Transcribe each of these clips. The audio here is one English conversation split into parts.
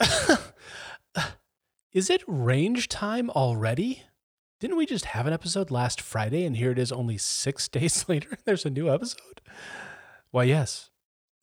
Is it range time already? Didn't we just have an episode last Friday and here it is only six days later? There's a new episode? Why, yes,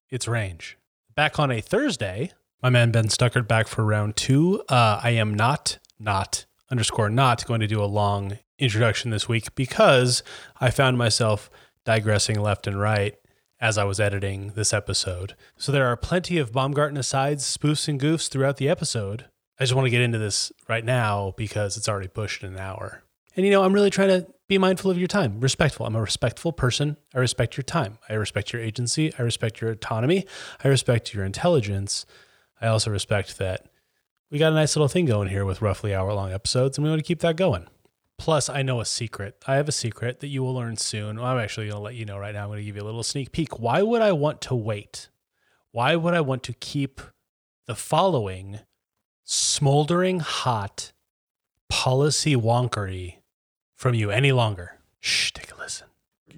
it's range. Back on a Thursday, my man Ben Stuckart back for round two. Uh, I am not, not, underscore not going to do a long introduction this week because I found myself digressing left and right as I was editing this episode. So there are plenty of Baumgarten asides, spoofs, and goofs throughout the episode. I just want to get into this right now because it's already pushed an hour. And you know, I'm really trying to be mindful of your time, respectful. I'm a respectful person. I respect your time. I respect your agency. I respect your autonomy. I respect your intelligence. I also respect that we got a nice little thing going here with roughly hour long episodes, and we want to keep that going. Plus, I know a secret. I have a secret that you will learn soon. I'm actually going to let you know right now. I'm going to give you a little sneak peek. Why would I want to wait? Why would I want to keep the following smoldering hot policy wonkery from you any longer? Shh, take a listen.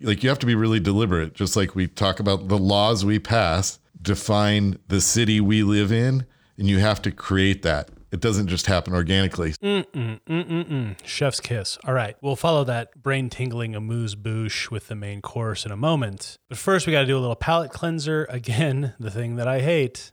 Like you have to be really deliberate, just like we talk about the laws we pass define the city we live in, and you have to create that. It doesn't just happen organically. Mm-mm. Chef's kiss. All right, we'll follow that brain tingling amuse bouche with the main course in a moment. But first, we got to do a little palate cleanser. Again, the thing that I hate.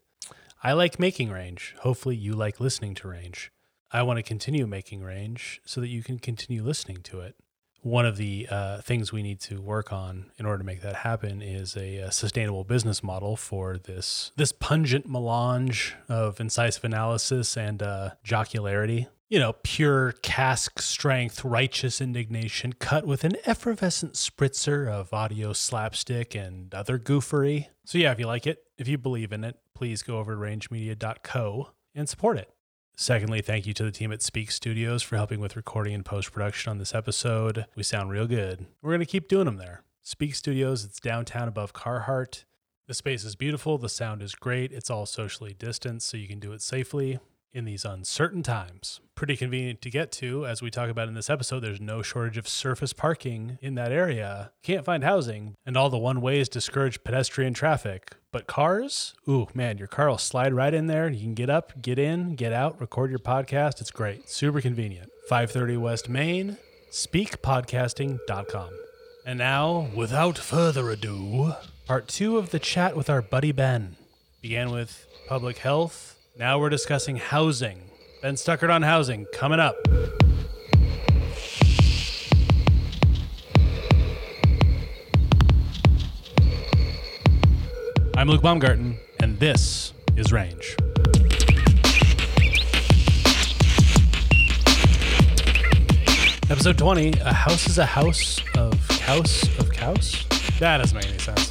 I like making range. Hopefully, you like listening to range. I want to continue making range so that you can continue listening to it one of the uh, things we need to work on in order to make that happen is a, a, sustainable business model for this this pungent melange of incisive analysis and uh, jocularity. You know, pure cask strength, righteous indignation, cut with an effervescent spritzer of audio slapstick and other goofery. So yeah, if you like it, if you believe in it, please go over to rangemedia.co and support it. Secondly, thank you to the team at Speak Studios for helping with recording and post production on this episode. We sound real good. We're going to keep doing them there. Speak Studios, it's downtown above Carhart. The space is beautiful, the sound is great, it's all socially distanced, so you can do it safely in these uncertain times. Pretty convenient to get to. As we talk about in this episode, there's no shortage of surface parking in that area. Can't find housing, and all the one ways discourage pedestrian traffic. But cars, ooh, man, your car will slide right in there. You can get up, get in, get out, record your podcast. It's great. Super convenient. 530 West Main, speakpodcasting.com. And now, without further ado, part two of the chat with our buddy Ben began with public health now we're discussing housing. Ben Stuckart on housing coming up. I'm Luke Baumgarten, and this is Range. Episode 20 A House is a House of Cows of Cows? That doesn't make any sense.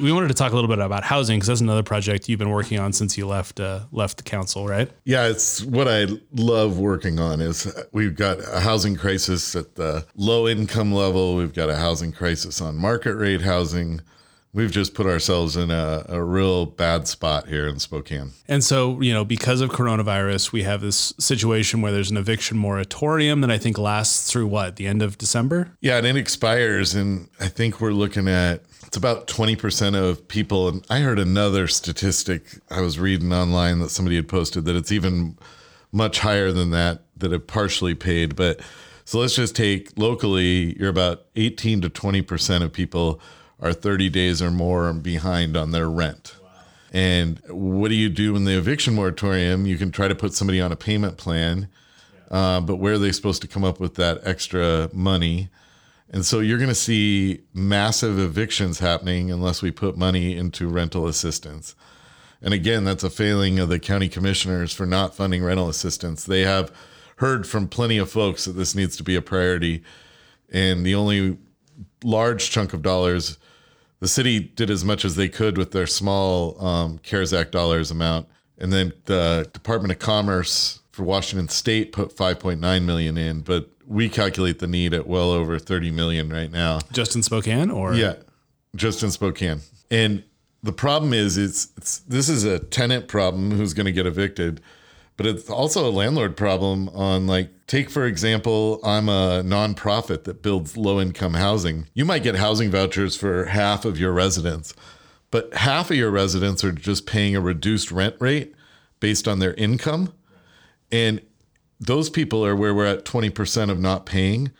We wanted to talk a little bit about housing because that's another project you've been working on since you left uh, left the council, right? Yeah, it's what I love working on. Is we've got a housing crisis at the low income level. We've got a housing crisis on market rate housing. We've just put ourselves in a, a real bad spot here in Spokane. And so, you know, because of coronavirus, we have this situation where there's an eviction moratorium that I think lasts through what, the end of December? Yeah, and it expires. And I think we're looking at it's about 20% of people. And I heard another statistic I was reading online that somebody had posted that it's even much higher than that, that have partially paid. But so let's just take locally, you're about 18 to 20% of people are 30 days or more behind on their rent. Wow. And what do you do in the eviction moratorium? You can try to put somebody on a payment plan, yeah. uh, but where are they supposed to come up with that extra money? And so you're going to see massive evictions happening unless we put money into rental assistance. And again, that's a failing of the county commissioners for not funding rental assistance. They have heard from plenty of folks that this needs to be a priority. And the only large chunk of dollars, the city did as much as they could with their small um, CARES Act dollars amount. And then the Department of Commerce for Washington State put 5.9 million in, but we calculate the need at well over 30 million right now. Just in Spokane or? Yeah, just in Spokane. And the problem is it's, it's this is a tenant problem who's going to get evicted, But it's also a landlord problem on like take for example, I'm a nonprofit that builds low income housing. You might get housing vouchers for half of your residents, but half of your residents are just paying a reduced rent rate based on their income. And those people are where we're at 20% of not paying.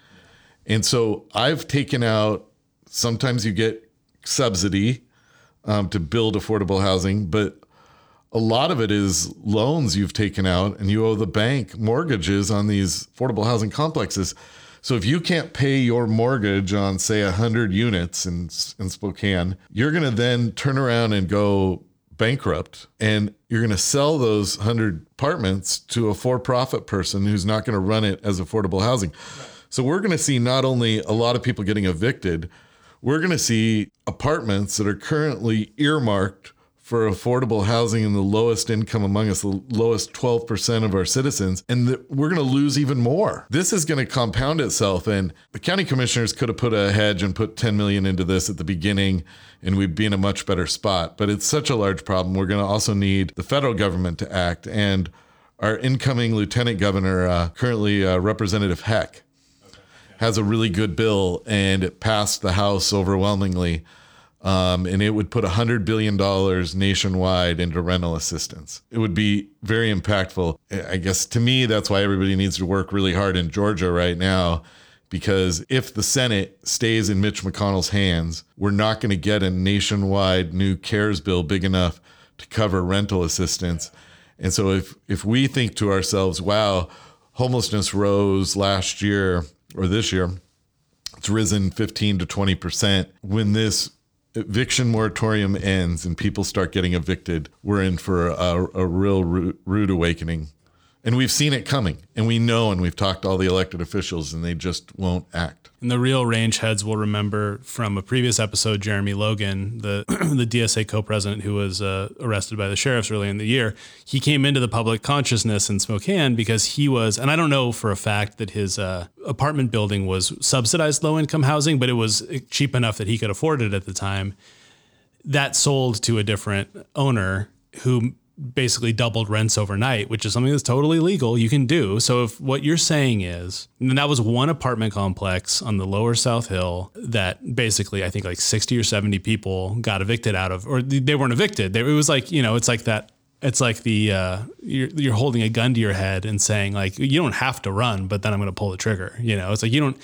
And so I've taken out, sometimes you get subsidy um, to build affordable housing, but a lot of it is loans you've taken out and you owe the bank mortgages on these affordable housing complexes. So if you can't pay your mortgage on say 100 units in in Spokane, you're going to then turn around and go bankrupt and you're going to sell those 100 apartments to a for-profit person who's not going to run it as affordable housing. So we're going to see not only a lot of people getting evicted, we're going to see apartments that are currently earmarked for affordable housing in the lowest income among us, the lowest 12% of our citizens, and we're going to lose even more. This is going to compound itself. And the county commissioners could have put a hedge and put 10 million into this at the beginning, and we'd be in a much better spot. But it's such a large problem. We're going to also need the federal government to act. And our incoming lieutenant governor, uh, currently uh, Representative Heck, has a really good bill and it passed the House overwhelmingly um, and it would put $100 billion nationwide into rental assistance. It would be very impactful. I guess to me, that's why everybody needs to work really hard in Georgia right now. Because if the Senate stays in Mitch McConnell's hands, we're not going to get a nationwide new CARES bill big enough to cover rental assistance. And so if, if we think to ourselves, wow, homelessness rose last year or this year, it's risen 15 to 20%. When this eviction moratorium ends and people start getting evicted, we're in for a, a real rude awakening. And we've seen it coming, and we know, and we've talked to all the elected officials, and they just won't act. And the real range heads will remember from a previous episode, Jeremy Logan, the the DSA co-president who was uh, arrested by the sheriffs early in the year. He came into the public consciousness in Spokane because he was, and I don't know for a fact that his uh, apartment building was subsidized low-income housing, but it was cheap enough that he could afford it at the time. That sold to a different owner who basically doubled rents overnight, which is something that's totally legal. You can do. So if what you're saying is, and that was one apartment complex on the lower South Hill that basically I think like 60 or 70 people got evicted out of, or they weren't evicted. It was like, you know, it's like that. It's like the uh, you're, you're holding a gun to your head and saying like you don't have to run, but then I'm going to pull the trigger. You know, it's like you don't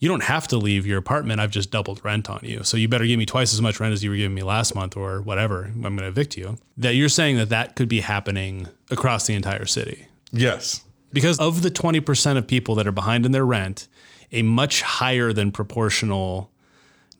you don't have to leave your apartment. I've just doubled rent on you. So you better give me twice as much rent as you were giving me last month or whatever. I'm going to evict you. That you're saying that that could be happening across the entire city. Yes. Because of the 20% of people that are behind in their rent, a much higher than proportional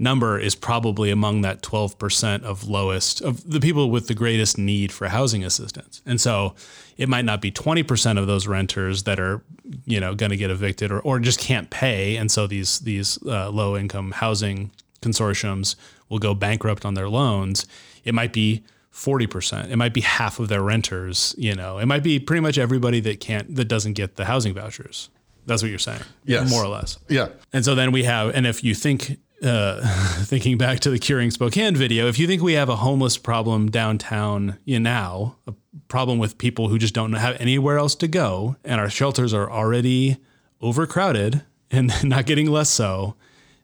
number is probably among that 12% of lowest of the people with the greatest need for housing assistance. And so it might not be 20% of those renters that are, you know, going to get evicted or, or just can't pay. And so these, these uh, low income housing consortiums will go bankrupt on their loans. It might be 40%. It might be half of their renters, you know, it might be pretty much everybody that can't, that doesn't get the housing vouchers. That's what you're saying. Yes. More or less. Yeah. And so then we have, and if you think uh, thinking back to the Curing Spokane video, if you think we have a homeless problem downtown you now, a problem with people who just don't have anywhere else to go, and our shelters are already overcrowded and not getting less so,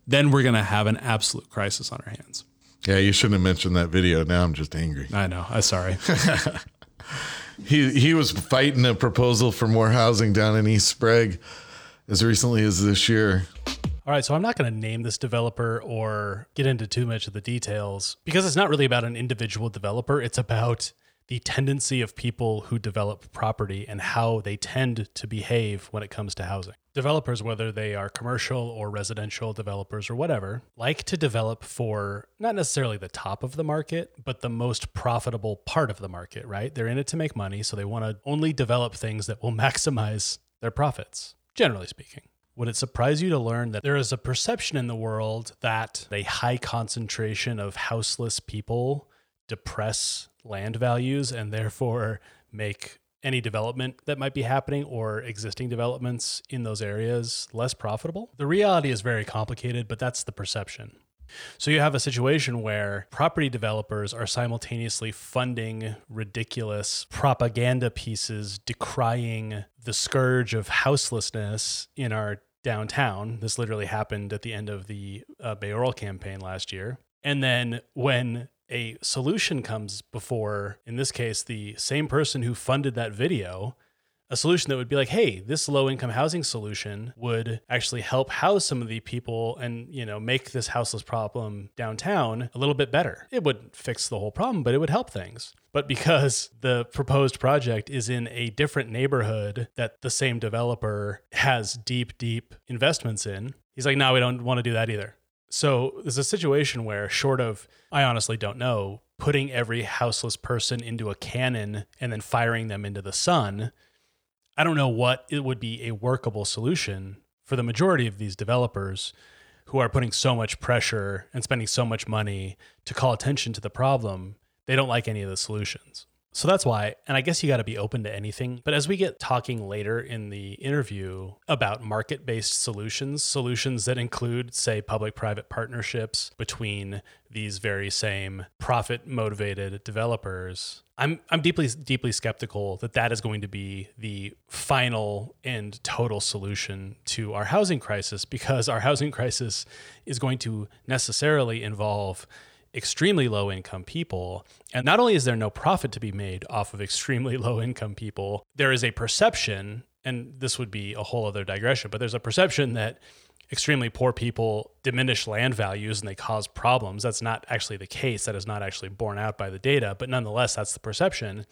then we're going to have an absolute crisis on our hands. Yeah, you shouldn't have mentioned that video. Now I'm just angry. I know. I'm sorry. he he was fighting a proposal for more housing down in East Sprague as recently as this year. All right, so I'm not going to name this developer or get into too much of the details because it's not really about an individual developer. It's about the tendency of people who develop property and how they tend to behave when it comes to housing. Developers, whether they are commercial or residential developers or whatever, like to develop for not necessarily the top of the market, but the most profitable part of the market, right? They're in it to make money, so they want to only develop things that will maximize their profits, generally speaking. Would it surprise you to learn that there is a perception in the world that a high concentration of houseless people depress land values and therefore make any development that might be happening or existing developments in those areas less profitable? The reality is very complicated, but that's the perception. So you have a situation where property developers are simultaneously funding ridiculous propaganda pieces decrying the scourge of houselessness in our downtown. This literally happened at the end of the uh, mayoral campaign last year. And then when a solution comes before, in this case, the same person who funded that video, a solution that would be like, hey, this low income housing solution would actually help house some of the people and, you know, make this houseless problem downtown a little bit better. It wouldn't fix the whole problem, but it would help things. But because the proposed project is in a different neighborhood that the same developer has deep, deep investments in, he's like, no, we don't want to do that either. So there's a situation where, short of, I honestly don't know, putting every houseless person into a cannon and then firing them into the sun, I don't know what it would be a workable solution for the majority of these developers who are putting so much pressure and spending so much money to call attention to the problem. They don't like any of the solutions. So that's why, and I guess you got to be open to anything. But as we get talking later in the interview about market based solutions, solutions that include, say, public private partnerships between these very same profit motivated developers, I'm, I'm deeply, deeply skeptical that that is going to be the final and total solution to our housing crisis because our housing crisis is going to necessarily involve extremely low income people. And not only is there no profit to be made off of extremely low income people, there is a perception, and this would be a whole other digression, but there's a perception that extremely poor people diminish land values and they cause problems. That's not actually the case. That is not actually borne out by the data, but nonetheless, that's the perception.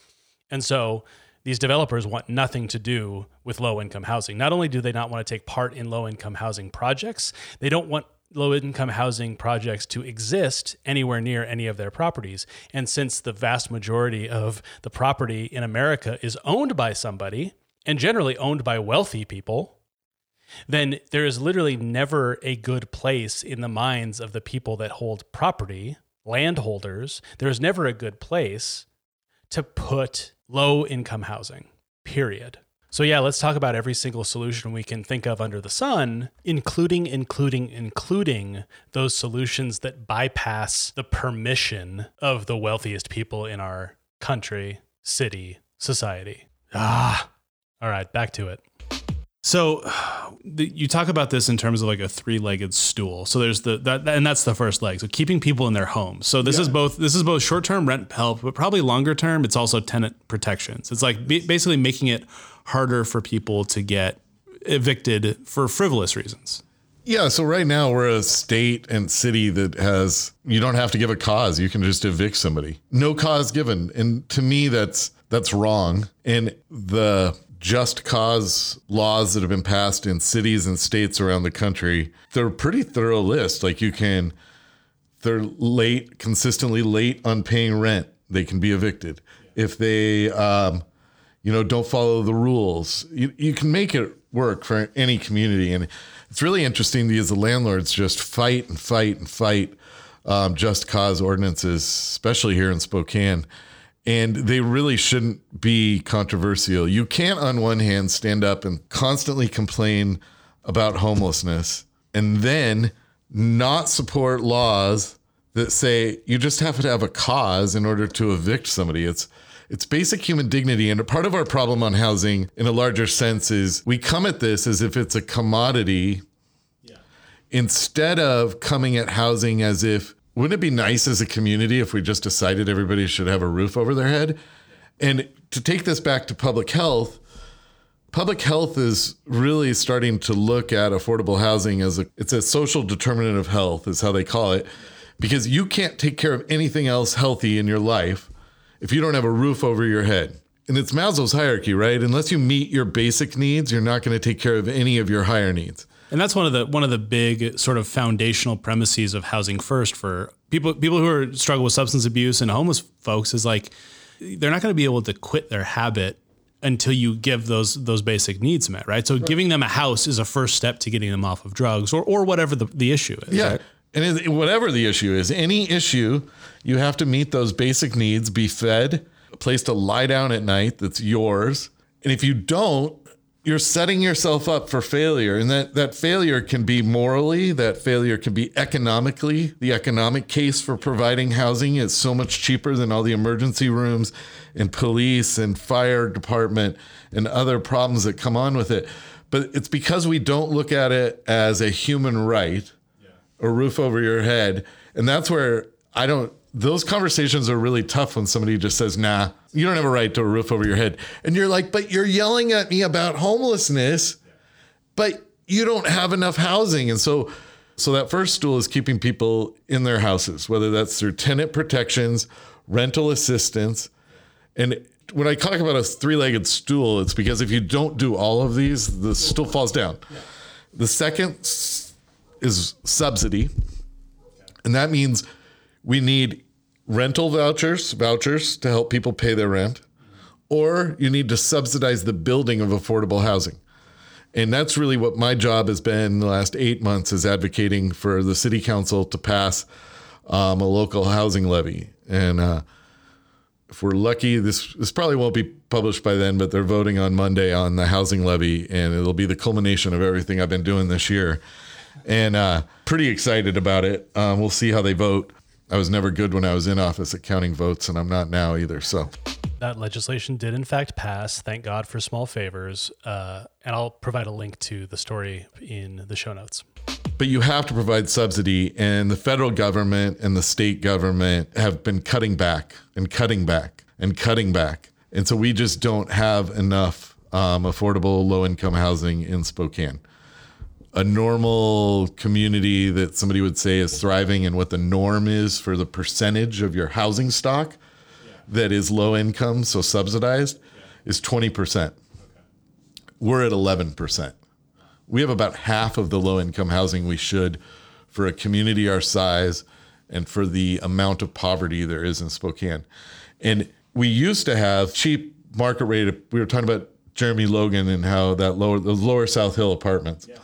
And so these developers want nothing to do with low income housing. Not only do they not want to take part in low income housing projects, they don't want low income housing projects to exist anywhere near any of their properties. And since the vast majority of the property in America is owned by somebody and generally owned by wealthy people, then there is literally never a good place in the minds of the people that hold property, landholders. There is never a good place to put low income housing, period. So yeah, let's talk about every single solution we can think of under the sun, including including including those solutions that bypass the permission of the wealthiest people in our country, city, society. Ah. All right, back to it. So the, you talk about this in terms of like a three-legged stool. So there's the that and that's the first leg. So keeping people in their homes. So this yeah. is both this is both short-term rent help, but probably longer term it's also tenant protections. It's like basically making it harder for people to get evicted for frivolous reasons. Yeah, so right now we're a state and city that has you don't have to give a cause. You can just evict somebody. No cause given. And to me that's that's wrong. And the just cause laws that have been passed in cities and states around the country, they're a pretty thorough list. Like you can, they're late, consistently late on paying rent, they can be evicted. If they, um, you know, don't follow the rules, you, you can make it work for any community. And it's really interesting because the landlords just fight and fight and fight um, just cause ordinances, especially here in Spokane and they really shouldn't be controversial. You can't, on one hand, stand up and constantly complain about homelessness and then not support laws that say you just have to have a cause in order to evict somebody. It's it's basic human dignity. And part of our problem on housing, in a larger sense, is we come at this as if it's a commodity yeah. instead of coming at housing as if wouldn't it be nice as a community if we just decided everybody should have a roof over their head? And to take this back to public health, public health is really starting to look at affordable housing as a it's a social determinant of health is how they call it because you can't take care of anything else healthy in your life if you don't have a roof over your head. And it's Maslow's hierarchy, right? Unless you meet your basic needs, you're not going to take care of any of your higher needs. And that's one of the one of the big sort of foundational premises of housing first for people people who are struggle with substance abuse and homeless folks is like they're not going to be able to quit their habit until you give those those basic needs met, right? So right. giving them a house is a first step to getting them off of drugs or or whatever the, the issue is. Yeah. Right? And whatever the issue is, any issue, you have to meet those basic needs, be fed, a place to lie down at night that's yours. And if you don't, you're setting yourself up for failure. And that that failure can be morally that failure can be economically. The economic case for providing housing is so much cheaper than all the emergency rooms and police and fire department and other problems that come on with it. But it's because we don't look at it as a human right a roof over your head and that's where i don't those conversations are really tough when somebody just says, nah, you don't have a right to a roof over your head. And you're like, but you're yelling at me about homelessness, but you don't have enough housing. And so, so that first stool is keeping people in their houses, whether that's through tenant protections, rental assistance. And when I talk about a three legged stool, it's because if you don't do all of these, the stool falls down. The second is subsidy. And that means we need rental vouchers, vouchers to help people pay their rent, or you need to subsidize the building of affordable housing. And that's really what my job has been the last eight months is advocating for the city council to pass um, a local housing levy. And uh, if we're lucky, this this probably won't be published by then, but they're voting on Monday on the housing levy, and it'll be the culmination of everything I've been doing this year. And uh, pretty excited about it. Um, we'll see how they vote. I was never good when I was in office at counting votes, and I'm not now either. So that legislation did in fact pass. Thank God for small favors. Uh, and I'll provide a link to the story in the show notes. But you have to provide subsidy, and the federal government and the state government have been cutting back and cutting back and cutting back. And so we just don't have enough um, affordable low income housing in Spokane a normal community that somebody would say is thriving and what the norm is for the percentage of your housing stock that is low income, so subsidized, is 20%. Okay. We're at 11%. We have about half of the low income housing we should for a community our size and for the amount of poverty there is in Spokane. And we used to have cheap market rate. We were talking about Jeremy Logan and how that lower, those lower South Hill apartments. Yeah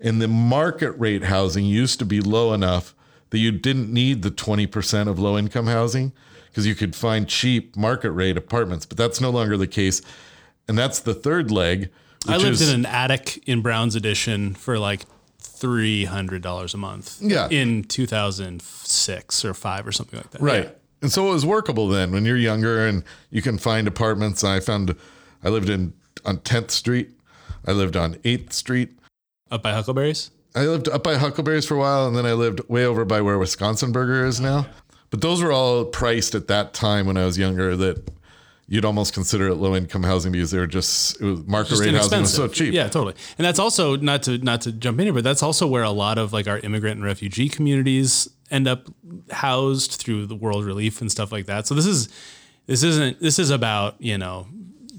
and the market rate housing used to be low enough that you didn't need the 20% of low income housing because you could find cheap market rate apartments, but that's no longer the case. And that's the third leg. I lived is, in an attic in Brown's Addition for like three hundred dollars a month. Yeah. In two thousand six or five or something like that. Right. Yeah. And so it was workable then when you're younger and you can find apartments. I found I lived in on 10th Street. I lived on 8th Street. Up by Huckleberries? I lived up by Huckleberries for a while, and then I lived way over by where Wisconsin Burger is now. But those were all priced at that time when I was younger that you'd almost consider it low income housing because they were just it was market just rate housing was so cheap. Yeah, totally. And that's also not to not to jump in here, but that's also where a lot of like our immigrant and refugee communities end up housed through the World Relief and stuff like that. So this is this isn't this is about you know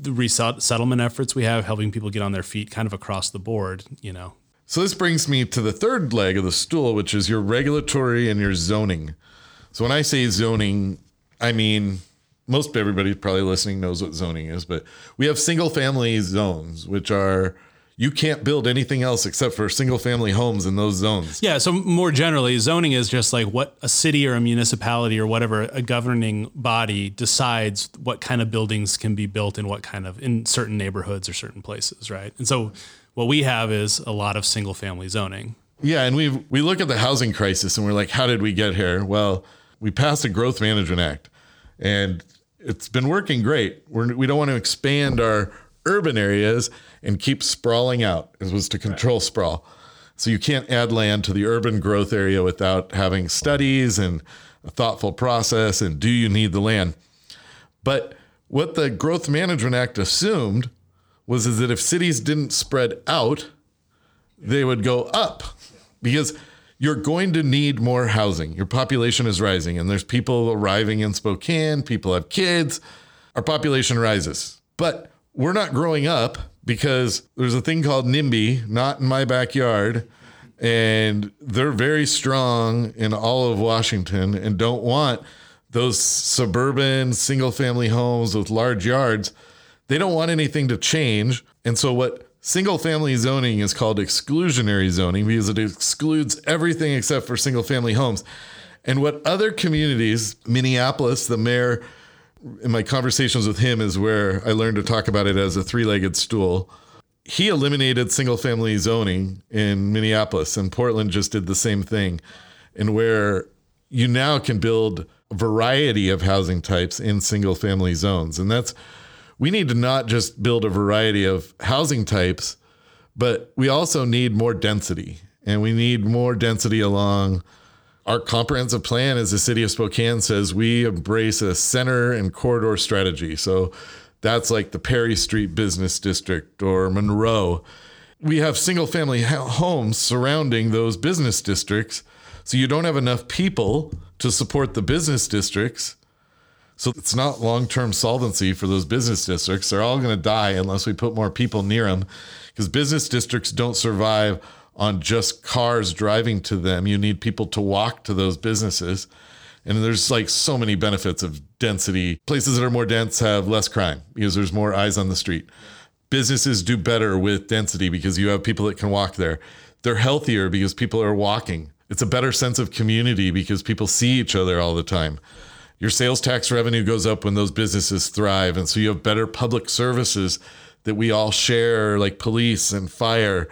the resettlement efforts we have, helping people get on their feet kind of across the board, you know. So this brings me to the third leg of the stool, which is your regulatory and your zoning. So when I say zoning, I mean most everybody probably listening knows what zoning is, but we have single family zones, which are you can't build anything else except for single family homes in those zones. Yeah. So more generally, zoning is just like what a city or a municipality or whatever a governing body decides what kind of buildings can be built in what kind of in certain neighborhoods or certain places, right? And so what we have is a lot of single family zoning. Yeah, and we we look at the housing crisis and we're like, how did we get here? Well, we passed a growth management act, and it's been working great. We're, we don't want to expand our urban areas and keep sprawling out. It was to control right. sprawl. So you can't add land to the urban growth area without having studies and a thoughtful process and do you need the land? But what the Growth Management Act assumed was is that if cities didn't spread out, they would go up because you're going to need more housing. Your population is rising and there's people arriving in Spokane, people have kids, our population rises. But we're not growing up because there's a thing called NIMBY, not in my backyard, and they're very strong in all of Washington and don't want those suburban single family homes with large yards. They don't want anything to change. And so, what single family zoning is called exclusionary zoning because it excludes everything except for single family homes. And what other communities, Minneapolis, the mayor in my conversations with him is where I learned to talk about it as a three legged stool. he eliminated single family zoning in Minneapolis, and Portland just did the same thing. And where you now can build a variety of housing types in single family zones. And that's, we need to not just build a variety of housing types, but we also need more density. And we need more density along our comprehensive plan as the city of Spokane says we embrace a center and corridor strategy. So that's like the Perry Street Business District or Monroe. We have single family homes surrounding those business districts. So you don't have enough people to support the business districts. So it's not long term solvency for those business districts. They're all going to die unless we put more people near them because business districts don't survive on just cars driving to them. You need people to walk to those businesses. And there's like so many benefits of density. Places that are more dense have less crime because there's more eyes on the street. Businesses do better with density because you have people that can walk there. They're healthier because people are walking. It's a better sense of community because people see each other all the time. Your sales tax revenue goes up when those businesses thrive. And so you have better public services that we all share, like police and fire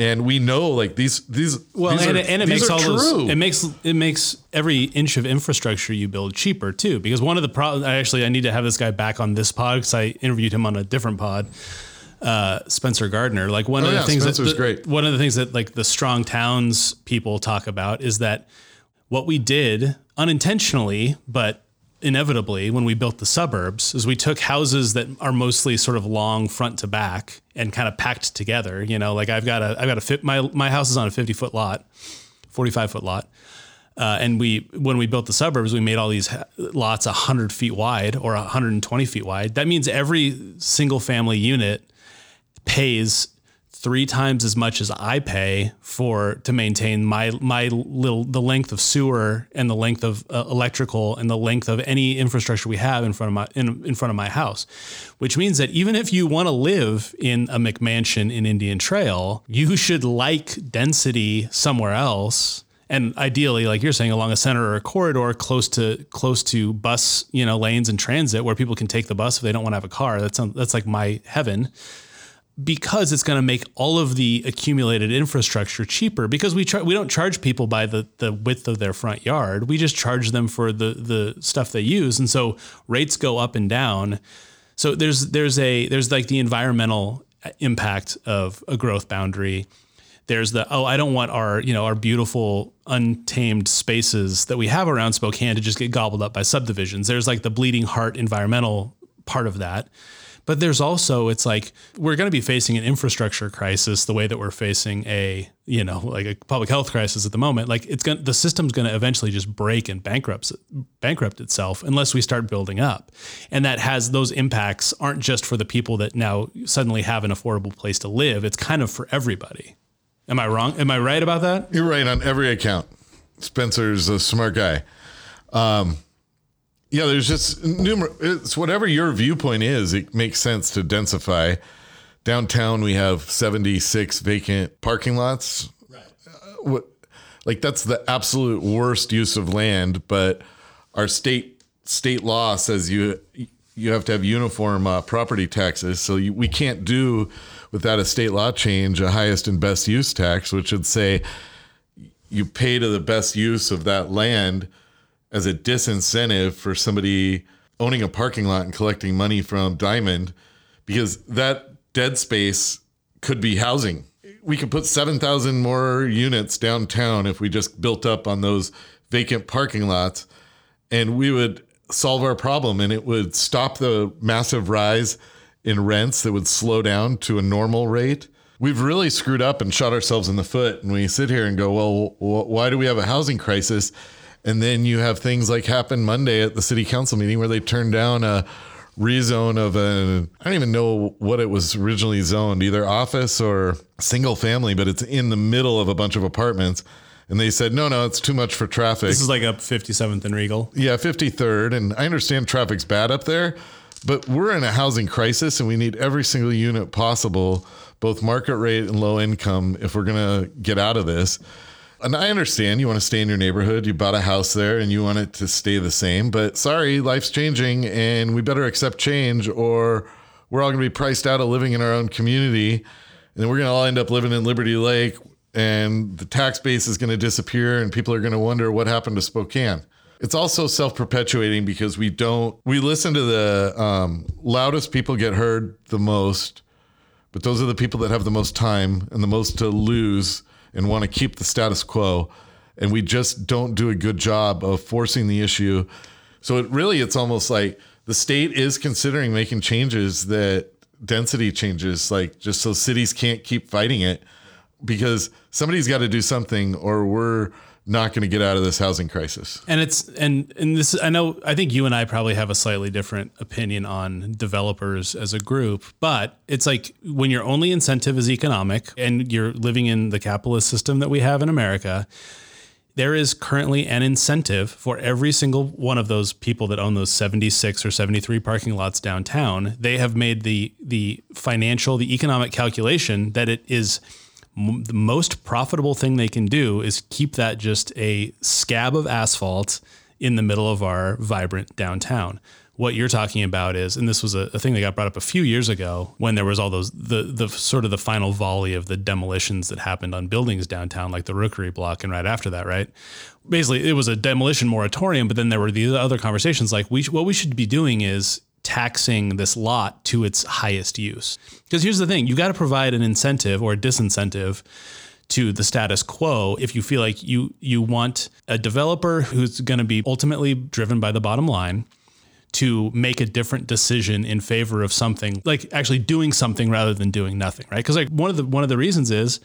and we know like these these well these and, are, it, and it makes all true. those it makes it makes every inch of infrastructure you build cheaper too because one of the problems actually i need to have this guy back on this pod because i interviewed him on a different pod uh, Spencer Gardner. Like one oh, of the yeah, things Spencer's that the, great. one of the things that like the strong towns people talk about is that what we did unintentionally, but inevitably when we built the suburbs is we took houses that are mostly sort of long front to back and kind of packed together. You know, like I've got a I've got a fit my my house is on a 50 foot lot, 45 foot lot. Uh, and we, when we built the suburbs, we made all these lots 100 feet wide or 120 feet wide. That means every single family unit pays three times as much as I pay for to maintain my my little the length of sewer and the length of uh, electrical and the length of any infrastructure we have in front of my in, in front of my house, which means that even if you want to live in a McMansion in Indian Trail, you should like density somewhere else. And ideally like you're saying along a center or a corridor close to close to bus you know lanes and transit where people can take the bus if they don't want to have a car. That's that's like my heaven because it's going to make all of the accumulated infrastructure cheaper because we we don't charge people by the, the width of their front yard. We just charge them for the the stuff they use. And so rates go up and down. So there's there's a there's like the environmental uh, impact of a growth boundary. There's the oh I don't want our you know our beautiful untamed spaces that we have around Spokane to just get gobbled up by subdivisions. There's like the bleeding heart environmental part of that. But there's also it's like we're going to be facing an infrastructure crisis the way that we're facing a you know like a public health crisis at the moment. Like it's going the system's going to eventually just break and bankrupt bankrupt itself unless we start building up, and that has those impacts aren't just for the people that now suddenly have an affordable place to live. It's kind of for everybody. Am I wrong? Am I right about that? You're right on every account. Spencer's a smart guy. Um, yeah, there's just numerous. It's whatever your viewpoint is. It makes sense to densify. Downtown, we have 76 vacant parking lots. Right. Uh, what, like that's the absolute worst use of land. But our state state law says you you have to have uniform uh, property taxes. So you, we can't do without a state law change a highest and best use tax, which would say you pay to the best use of that land as a disincentive for somebody owning a parking lot and collecting money from Diamond because that dead space could be housing. We could put 7,000 more units downtown if we just built up on those vacant parking lots and we would solve our problem and it would stop the massive rise in rents that would slow down to a normal rate. We've really screwed up and shot ourselves in the foot. And we sit here and go, well, why do we have a housing crisis? And then you have things like happened Monday at the city council meeting where they turned down a rezone of a I don't even know what it was originally zoned, either office or single family, but it's in the middle of a bunch of apartments. And they said, no, no, it's too much for traffic. This is like up 57th and Regal. Yeah, 53rd. And I understand traffic's bad up there, but we're in a housing crisis and we need every single unit possible, both market rate and low income, if we're going to get out of this. And I understand you want to stay in your neighborhood. You bought a house there and you want it to stay the same. But sorry, life's changing and we better accept change or we're all going to be priced out of living in our own community. and we're going to all end up living in Liberty Lake, and the tax base is going to disappear, and people are going to wonder what happened to Spokane. It's also self perpetuating because we don't, we listen to the um, loudest people get heard the most, but those are the people that have the most time and the most to lose and want to keep the status quo. And we just don't do a good job of forcing the issue. So it really, it's almost like the state is considering making changes that density changes, like just so cities can't keep fighting it because somebody's got to do something or we're not going to get out of this housing crisis. And it's and and this I know I think you and I probably have a slightly different opinion on developers as a group, but it's like when your only incentive is economic and you're living in the capitalist system that we have in America, there is currently an incentive for every single one of those people that own those 76 or 73 parking lots downtown. They have made the the financial, the economic calculation that it is the most profitable thing they can do is keep that just a scab of asphalt in the middle of our vibrant downtown. What you're talking about is, and this was a, a thing that got brought up a few years ago when there was all those the the sort of the final volley of the demolitions that happened on buildings downtown, like the Rookery block, and right after that, right? Basically, it was a demolition moratorium, but then there were these other conversations like we what we should be doing is taxing this lot to its highest use. Because here's the thing you got to provide an incentive or a disincentive to the status quo if you feel like you you want a developer who's going to be ultimately driven by the bottom line to make a different decision in favor of something like actually doing something rather than doing nothing right because like one of the one of the reasons is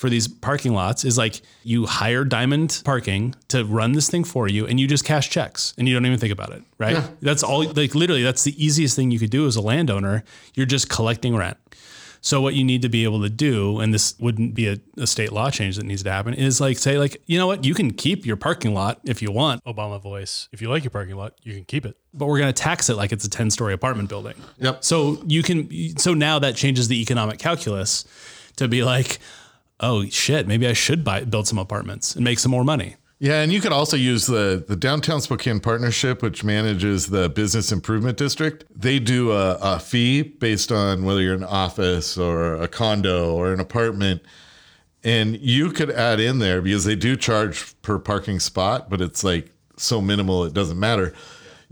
for these parking lots is like you hire diamond parking to run this thing for you and you just cash checks and you don't even think about it right Yeah. that's all like literally that's the easiest thing you could do as a landowner you're just collecting rent so what you need to be able to do, and this wouldn't be a, a state law change that needs to happen, is like say like you know what you can keep your parking lot if you want, Obama voice. If you like your parking lot, you can keep it. but we're going to tax it like it's a ten story apartment building. Yep. So you can so now that changes the economic calculus to be like, oh shit, maybe I should buy build some apartments and make some more money. Yeah, and you could also use the the Downtown Spokane Partnership, which manages the Business Improvement District. They do a, a fee based on whether you're an office or a condo or an apartment, and you could add in there because they do charge per parking spot, but it's like so minimal it doesn't matter.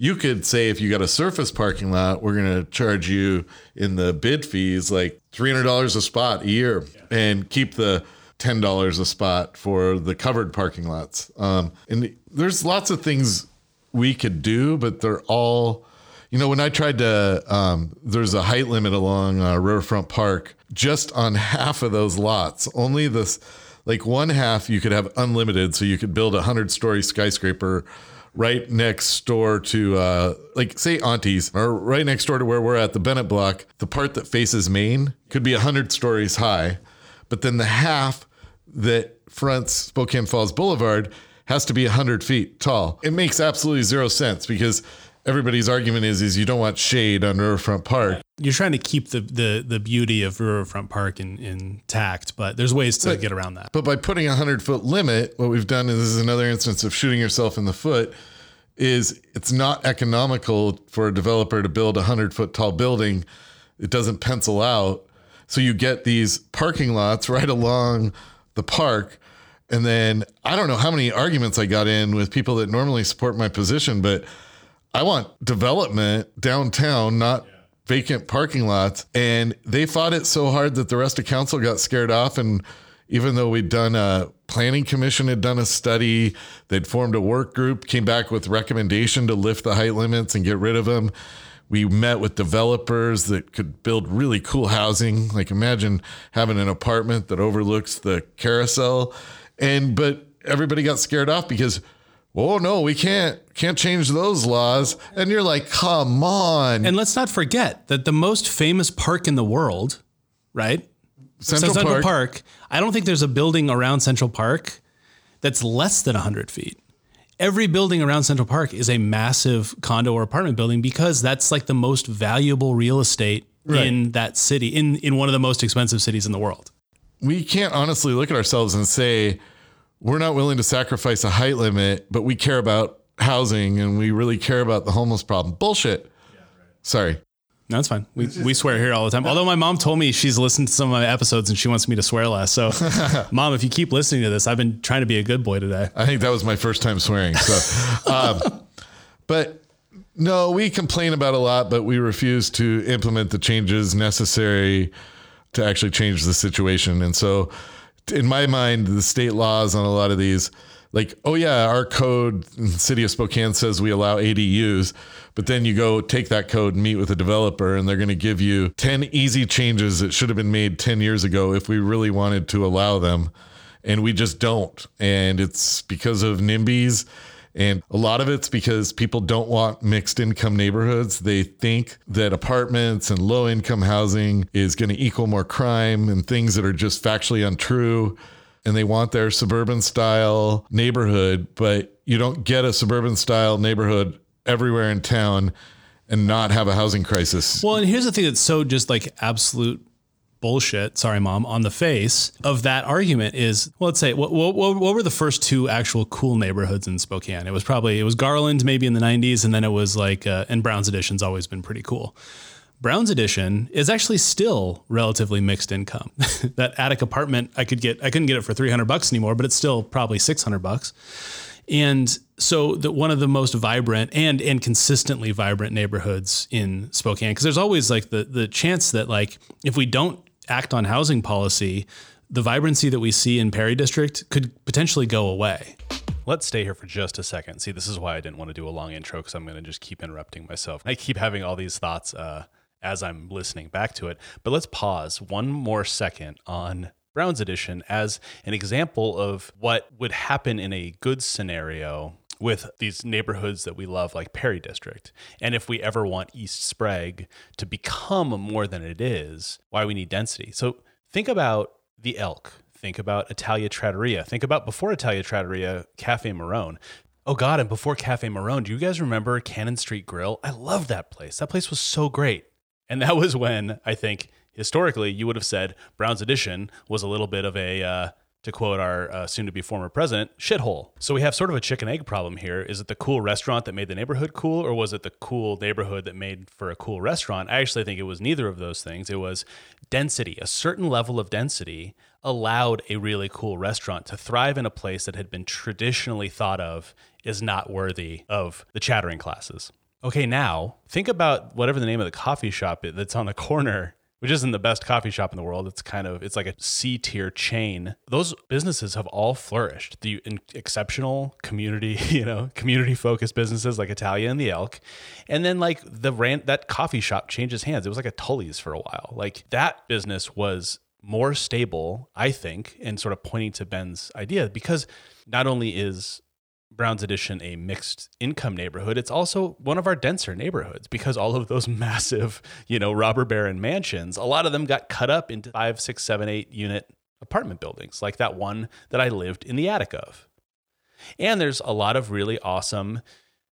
You could say if you got a surface parking lot, we're going to charge you in the bid fees like three hundred dollars a spot a year, and keep the ten dollars a spot for the covered parking lots. Um, and there's lots of things we could do, but they're all, you know, when I tried to, um, there's a height limit along uh, Riverfront Park, just on half of those lots. Only this, like one half, you could have unlimited, so you could build a hundred story skyscraper right next door to uh like say aunties or right next door to where we're at the bennett block the part that faces maine could be 100 stories high but then the half that fronts Spokane Falls Boulevard has to be 100 feet tall. It makes absolutely zero sense because everybody's argument is is you don't want shade on Riverfront Park. You're trying to keep the the, the beauty of Riverfront Park in, intact, but there's ways to get around that. But by putting a 100 foot limit, what we've done is this is another instance of shooting yourself in the foot is it's not economical for a developer to build a 100 foot tall building. It doesn't pencil out. So you get these parking lots right along the park. And then I don't know how many arguments I got in with people that normally support my position, but I want development downtown, not vacant parking lots. And they fought it so hard that the rest of council got scared off. And even though we'd done a planning commission had done a study, they'd formed a work group, came back with recommendation to lift the height limits and get rid of them. We met with developers that could build really cool housing. Like imagine having an apartment that overlooks the carousel. And but everybody got scared off because oh no, we can't can't change those laws. And you're like, come on. And let's not forget that the most famous park in the world, right? Central, Central Park, Park. I don't think there's a building around Central Park that's less than 100 feet. Every building around Central Park is a massive condo or apartment building because that's like the most valuable real estate Right. in that city, in, in one of the most expensive cities in the world. we can't honestly look at ourselves and say we're not willing to sacrifice a height limit, but we care about housing and we really care about the homeless problem. Bullshit. Sorry. No, that's fine. We, we swear here all the time. Although my mom told me she's listened to some of my episodes and she wants me to swear less. So, mom, if you keep listening to this, I've been trying to be a good boy today. I think that was my first time swearing. So, um, but no, we complain about a lot, but we refuse to implement the changes necessary to actually change the situation. And so, in my mind, the state laws on a lot of these, like, oh yeah, our code city of Spokane says we allow ADUs, but then you go take that code and meet with a developer and they're going to give you 10 easy changes that should have been made 10 years ago if we really wanted to allow them. And we just don't. And it's because of NIMBYs. And a lot of it's because people don't want mixed income neighborhoods. They think that apartments and low income housing is going to equal more crime and things that are just factually untrue and they want their suburban style neighborhood, but you don't get a suburban style neighborhood everywhere in town and not have a housing crisis. Well, and here's the thing that's so just like absolute bullshit, sorry, mom, on the face of that argument is, well, let's say, what, what, what were the first two actual cool neighborhoods in Spokane? It was probably, it was Garland maybe in the 90s, and then it was like, uh, and Browne's Addition's always been pretty cool. Browne's Addition is actually still relatively mixed income. that attic apartment I could get, I couldn't get it for 300 bucks anymore, but it's still probably 600 bucks. And so the, one of the most vibrant and and consistently vibrant neighborhoods in Spokane, because there's always like the the chance that like if we don't act on housing policy, the vibrancy that we see in Perry District could potentially go away. Let's stay here for just a second. See, this is why I didn't want to do a long intro because I'm going to just keep interrupting myself. I keep having all these thoughts uh, as I'm listening back to it. But let's pause one more second on Browne's Addition as an example of what would happen in a good scenario with these neighborhoods that we love, like Perry District. And if we ever want East Sprague to become more than it is, why we need density. So think about the Elk. Think about Italia Trattoria. Think about before Italia Trattoria, Cafe Marron. Oh God, and before Cafe Marron, do you guys remember Cannon Street Grill? I love that place. That place was so great. And that was when I think historically you would have said Browne's Addition was a little bit of a, uh, to quote our uh, soon to be former president, shithole. So we have sort of a chicken egg problem here. Is it the cool restaurant that made the neighborhood cool, or was it the cool neighborhood that made for a cool restaurant? I actually think it was neither of those things. It was density. A certain level of density allowed a really cool restaurant to thrive in a place that had been traditionally thought of as not worthy of the chattering classes. Okay, now think about whatever the name of the coffee shop that's on the corner which isn't the best coffee shop in the world. It's kind of it's like a C tier chain. Those businesses have all flourished. The exceptional community, you know, community focused businesses like Italia and the Elk, and then like the rant that coffee shop changes hands. It was like a Tully's for a while. Like that business was more stable, I think, and sort of pointing to Ben's idea because not only is Browne's Addition a mixed income neighborhood, it's also one of our denser neighborhoods because all of those massive, you know, robber baron mansions, a lot of them got cut up into five, six, seven, eight unit apartment buildings, like that one that I lived in the attic of. And there's a lot of really awesome,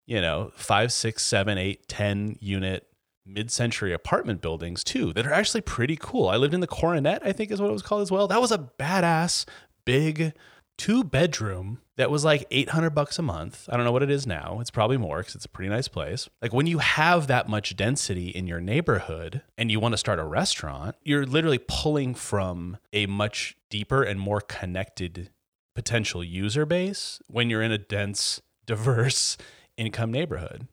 you know, five, six, seven, eight, 10 unit mid century apartment buildings too that are actually pretty cool. I lived in the Coronet, I think is what it was called as well. That was a badass, big, two bedroom that was like 800 bucks a month. I don't know what it is now. It's probably more because it's a pretty nice place. Like when you have that much density in your neighborhood and you want to start a restaurant, you're literally pulling from a much deeper and more connected potential user base when you're in a dense, diverse income neighborhood.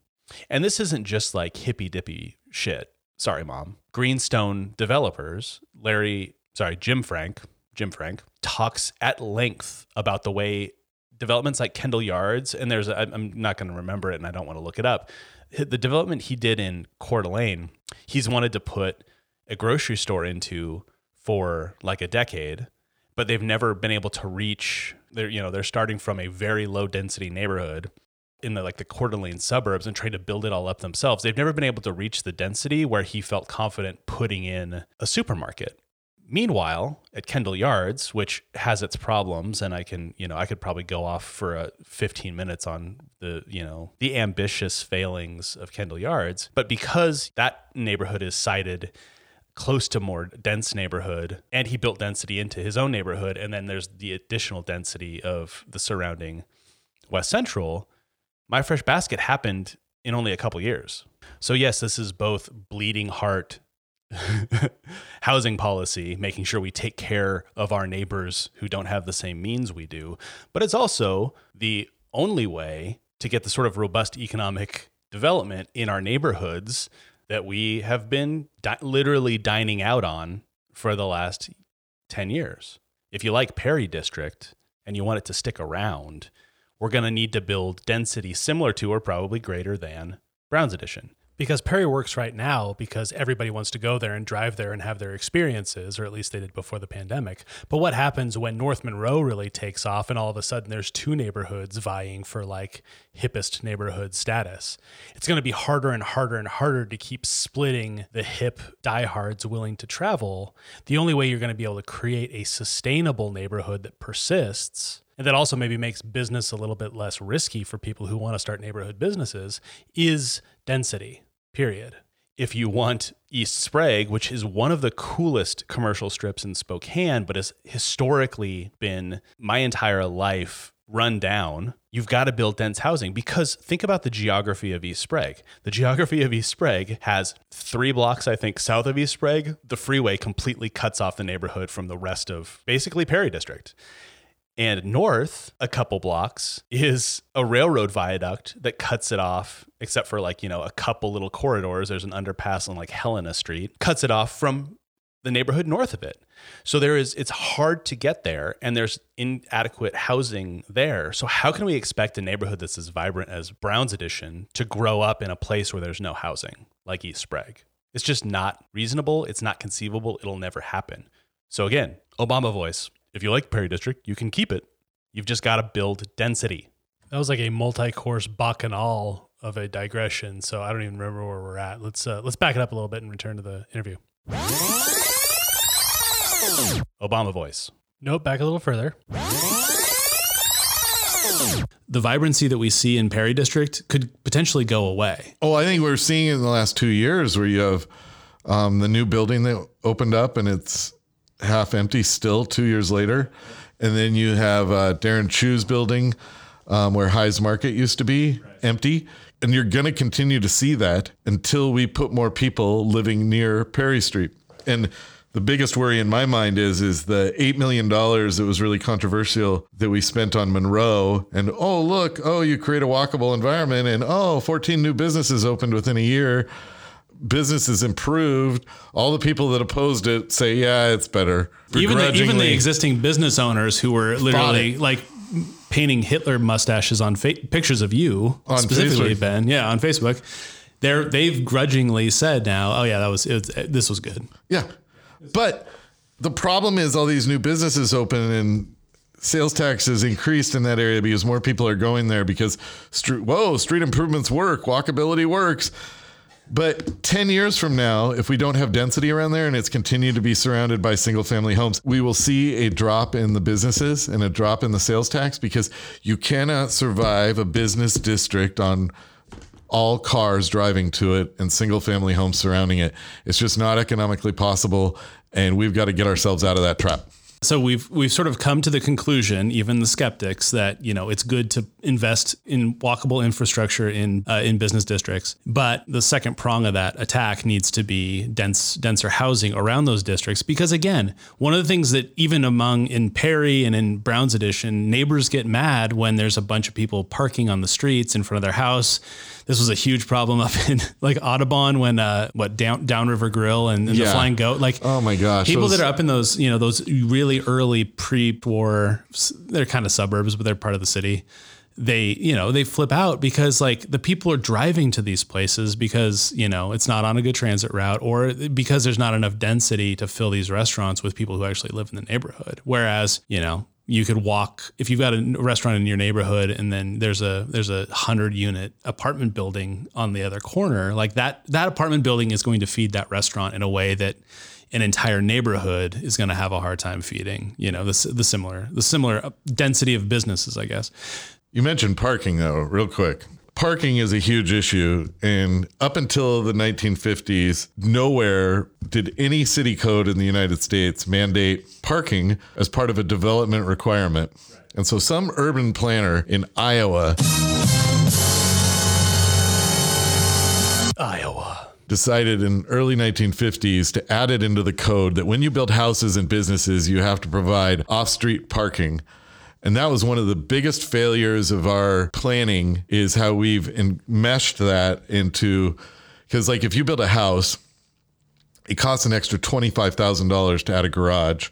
And this isn't just like hippy dippy shit. Sorry, mom. Greenstone developers, Larry, sorry, Jim Frank, Jim Frank, talks at length about the way developments like Kendall Yards, and there's, I'm not going to remember it and I don't want to look it up. The development he did in Coeur d'Alene, he's wanted to put a grocery store into for like a decade, but they've never been able to reach. They're you know they're starting from a very low density neighborhood in the like the Coeur d'Alene suburbs and trying to build it all up themselves. They've never been able to reach the density where he felt confident putting in a supermarket. Meanwhile, at Kendall Yards, which has its problems, and I can, you know, I could probably go off for a 15 minutes on the, you know, the ambitious failings of Kendall Yards. But because that neighborhood is sited close to more dense neighborhood, and he built density into his own neighborhood, and then there's the additional density of the surrounding West Central, My Fresh Basket happened in only a couple years. So, yes, this is both bleeding heart housing policy, making sure we take care of our neighbors who don't have the same means we do, but it's also the only way to get the sort of robust economic development in our neighborhoods that we have been di- literally dining out on for the last 10 years. If you like Perry District and you want it to stick around, we're going to need to build density similar to or probably greater than Browne's Addition because Perry works right now because everybody wants to go there and drive there and have their experiences, or at least they did before the pandemic. But what happens when North Monroe really takes off and all of a sudden there's two neighborhoods vying for like hippest neighborhood status? It's going to be harder and harder and harder to keep splitting the hip diehards willing to travel. The only way you're going to be able to create a sustainable neighborhood that persists and that also maybe makes business a little bit less risky for people who want to start neighborhood businesses is density, period. If you want East Sprague, which is one of the coolest commercial strips in Spokane, but has historically been my entire life run down, you've got to build dense housing because think about the geography of East Sprague. The geography of East Sprague has three blocks, I think, south of East Sprague. The freeway completely cuts off the neighborhood from the rest of basically Perry District. And north, a couple blocks, is a railroad viaduct that cuts it off, except for like, you know, a couple little corridors. There's an underpass on like Helena Street, cuts it off from the neighborhood north of it. So there is, it's hard to get there and there's inadequate housing there. So, how can we expect a neighborhood that's as vibrant as Browne's Addition to grow up in a place where there's no housing like East Sprague? It's just not reasonable. It's not conceivable. It'll never happen. So, again, Obama voice if you like Perry District, you can keep it. You've just got to build density. That was like a multi-course bacchanal of a digression. So I don't even remember where we're at. Let's uh, let's back it up a little bit and return to the interview. Obama voice. Nope, back a little further. The vibrancy that we see in Perry District could potentially go away. Oh, I think we're seeing it in the last two years where you have um, the new building that opened up and it's half empty still two years later. And then you have uh, Darren Chu's building um, where High's Market used to be right. empty. And you're going to continue to see that until we put more people living near Perry Street. And the biggest worry in my mind is is the eight million dollars that was really controversial that we spent on Monroe. And oh look, oh you create a walkable environment, and oh 14 new businesses opened within a year business has improved. All the people that opposed it say, yeah, it's better. Even the, even the existing business owners who were literally like painting Hitler mustaches on fa- pictures of you on specifically, Facebook. Ben. Yeah, on Facebook. They're they've grudgingly said now, oh yeah, that was, it, uh, this was good. Yeah, but the problem is all these new businesses open and sales tax has increased in that area because more people are going there because street, whoa, street improvements work, walkability works but 10 years from now, if we don't have density around there and it's continued to be surrounded by single family homes, we will see a drop in the businesses and a drop in the sales tax because you cannot survive a business district on all cars driving to it and single family homes surrounding it. It's just not economically possible. And we've got to get ourselves out of that trap. So we've we've sort of come to the conclusion, even the skeptics, that you know it's good to invest in walkable infrastructure in uh, in business districts. But the second prong of that attack needs to be dense denser housing around those districts because again, one of the things that even among in Perry and in Browne's Addition, neighbors get mad when there's a bunch of people parking on the streets in front of their house this was a huge problem up in like Audubon when uh what down downriver grill and, and yeah. the flying goat like oh my gosh people those... that are up in those you know those really early pre-war they're kind of suburbs but they're part of the city they you know they flip out because like the people are driving to these places because you know it's not on a good transit route or because there's not enough density to fill these restaurants with people who actually live in the neighborhood whereas you know you could walk if you've got a restaurant in your neighborhood and then there's a there's a 100 unit apartment building on the other corner like that that apartment building is going to feed that restaurant in a way that an entire neighborhood is going to have a hard time feeding you know the, the similar the similar uh, density of businesses i guess. You mentioned parking though real quick parking is a huge issue. And up until the 1950s, nowhere did any city code in the United States mandate parking as part of a development requirement. And so some urban planner in Iowa. Iowa decided in early 1950s to add it into the code that when you build houses and businesses, you have to provide off-street parking. And that was one of the biggest failures of our planning is how we've enmeshed that into because like if you build a house, it costs an extra $25,000 to add a garage.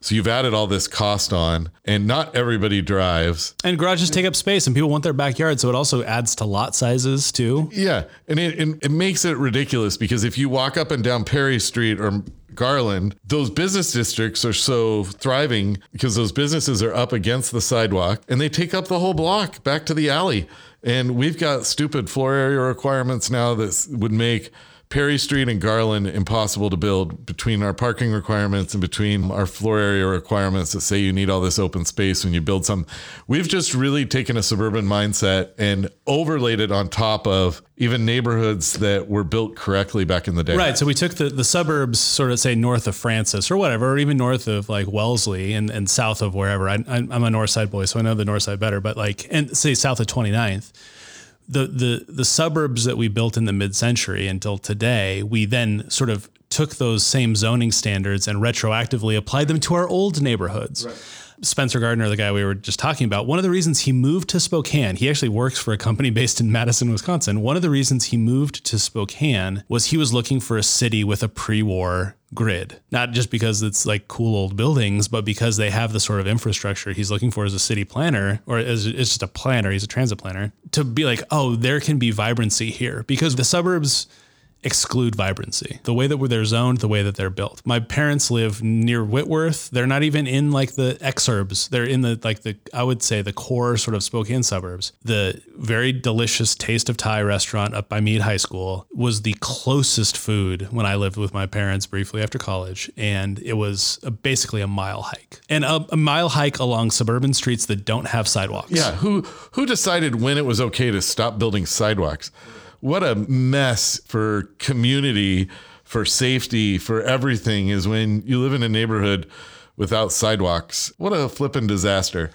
So you've added all this cost on, and not everybody drives. And garages take up space, and people want their backyard, so it also adds to lot sizes too. Yeah, and it, it, it makes it ridiculous because if you walk up and down Perry Street or Garland, those business districts are so thriving because those businesses are up against the sidewalk and they take up the whole block back to the alley. And we've got stupid floor area requirements now that would make Perry Street and Garland impossible to build between our parking requirements and between our floor area requirements that say you need all this open space when you build some. We've just really taken a suburban mindset and overlaid it on top of even neighborhoods that were built correctly back in the day. Right. So we took the, the suburbs, sort of say north of Francis or whatever, or even north of like Wellesley and, and south of wherever. I, I'm a north side boy, so I know the north side better, but like, and say south of 29th the the the suburbs that we built in the mid-century until today, we then sort of took those same zoning standards and retroactively applied them to our old neighborhoods. Right. Spencer Gardner, the guy we were just talking about, one of the reasons he moved to Spokane, he actually works for a company based in Madison, Wisconsin. One of the reasons he moved to Spokane was he was looking for a city with a pre war grid. Not just because it's like cool old buildings, but because they have the sort of infrastructure he's looking for as a city planner, or as it's just a planner, he's a transit planner, to be like, oh, there can be vibrancy here. Because the suburbs exclude vibrancy. The way that they're zoned, the way that they're built. My parents live near Whitworth. They're not even in like the exurbs. They're in the like the I would say the core sort of Spokane suburbs. The very delicious Taste of Thai restaurant up by Mead High School was the closest food when I lived with my parents briefly after college, and it was a, basically a mile hike and a, a mile hike along suburban streets that don't have sidewalks. Yeah, who who decided when it was okay to stop building sidewalks? What a mess for community, for safety, for everything is when you live in a neighborhood without sidewalks. What a flippin' disaster.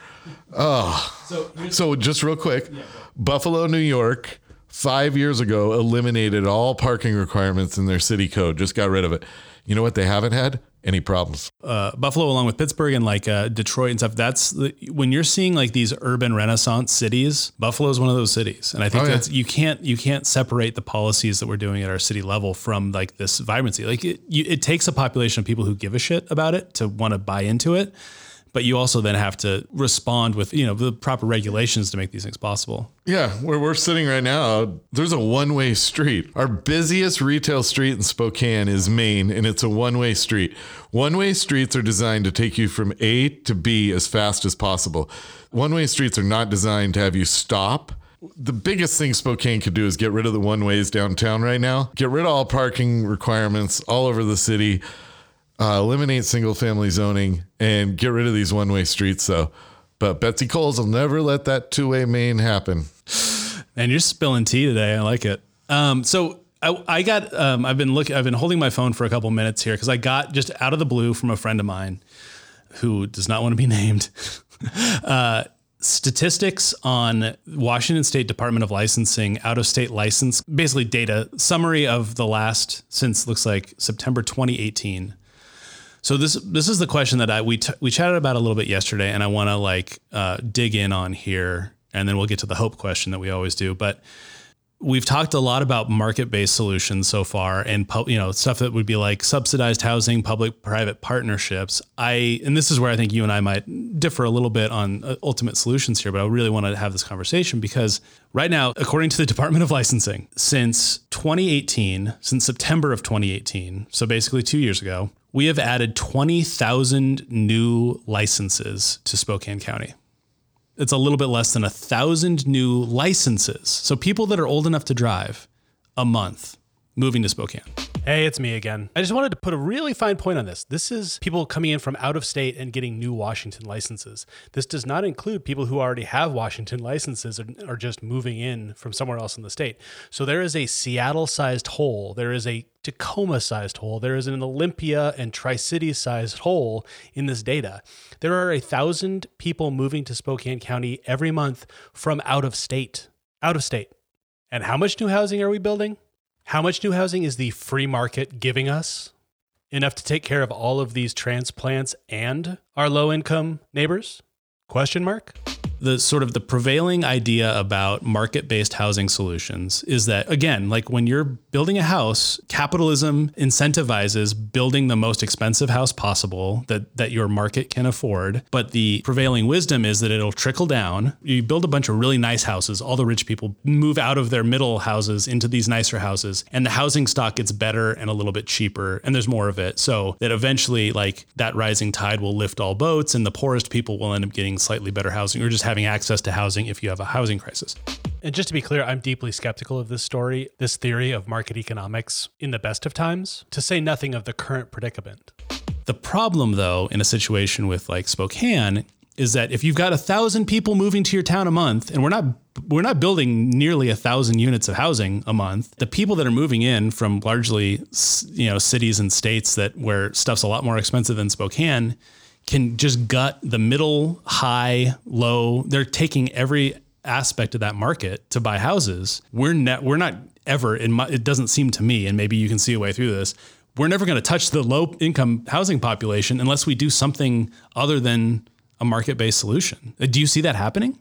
Oh. So, so just real quick yeah, Buffalo, New York, five years ago, eliminated all parking requirements in their city code, just got rid of it. You know what they haven't had? Any problems. Uh, Buffalo, along with Pittsburgh and like uh, Detroit and stuff, that's the, when you're seeing like these urban renaissance cities. Buffalo is one of those cities, and I think oh, that's yeah. you can't you can't separate the policies that we're doing at our city level from like this vibrancy. Like it, you, it takes a population of people who give a shit about it to want to buy into it but you also then have to respond with you know the proper regulations to make these things possible. Yeah, where we're sitting right now, there's a one-way street. Our busiest retail street in Spokane is Main, and it's a one-way street. One-way streets are designed to take you from A to B as fast as possible. One-way streets are not designed to have you stop the biggest thing Spokane could do is get rid of the one ways downtown right now. Get rid of all parking requirements all over the city uh, eliminate single family zoning and get rid of these one way streets. So, but Betsy Cowles will never let that two way main happen. And you're spilling tea today. I like it. Um, so I, I got um, I've been looking I've been holding my phone for a couple minutes here because I got just out of the blue from a friend of mine who does not want to be named. uh, statistics on Washington State Department of Licensing out of state license, basically data summary of the last since looks like September 2018 so this this is the question that I we t- we chatted about a little bit yesterday, and I want to like uh, dig in on here, and then we'll get to the hope question that we always do. But we've talked a lot about market-based solutions so far and you know stuff that would be like subsidized housing public private partnerships i and this is where i think you and i might differ a little bit on uh, ultimate solutions here but i really want to have this conversation because right now according to the department of licensing since 2018 since september of 2018 so basically two years ago we have added 20,000 new licenses to Spokane County. It's a little bit less than a thousand new licenses. So people that are old enough to drive a month moving to Spokane. Hey, it's me again. I just wanted to put a really fine point on this. This is people coming in from out of state and getting new Washington licenses. This does not include people who already have Washington licenses and are just moving in from somewhere else in the state. So there is a Seattle sized hole, there is a Tacoma sized hole, there is an Olympia and Tri City sized hole in this data. There are a thousand people moving to Spokane County every month from out of state. Out of state. And how much new housing are we building? How much new housing is the free market giving us? Enough to take care of all of these transplants and our low income neighbors? Question mark? The sort of the prevailing idea about market-based housing solutions is that again, like when you're building a house, capitalism incentivizes building the most expensive house possible that that your market can afford, but the prevailing wisdom is that it'll trickle down. You build a bunch of really nice houses, all the rich people move out of their middle houses into these nicer houses, and the housing stock gets better and a little bit cheaper and there's more of it. So that eventually like that rising tide will lift all boats and the poorest people will end up getting slightly better housing or just having access to housing if you have a housing crisis. And just to be clear, I'm deeply skeptical of this story, this theory of market economics in the best of times, to say nothing of the current predicament. The problem, though, in a situation with like Spokane, is that if you've got a thousand people moving to your town a month, and we're not we're not building nearly a thousand units of housing a month, the people that are moving in from largely you know cities and states that where stuff's a lot more expensive than Spokane can just gut the middle, high, low. They're taking every aspect of that market to buy houses. We're not we're not ever in my, it doesn't seem to me and maybe you can see a way through this. We're never going to touch the low income housing population unless we do something other than a market-based solution. Uh, do you see that happening?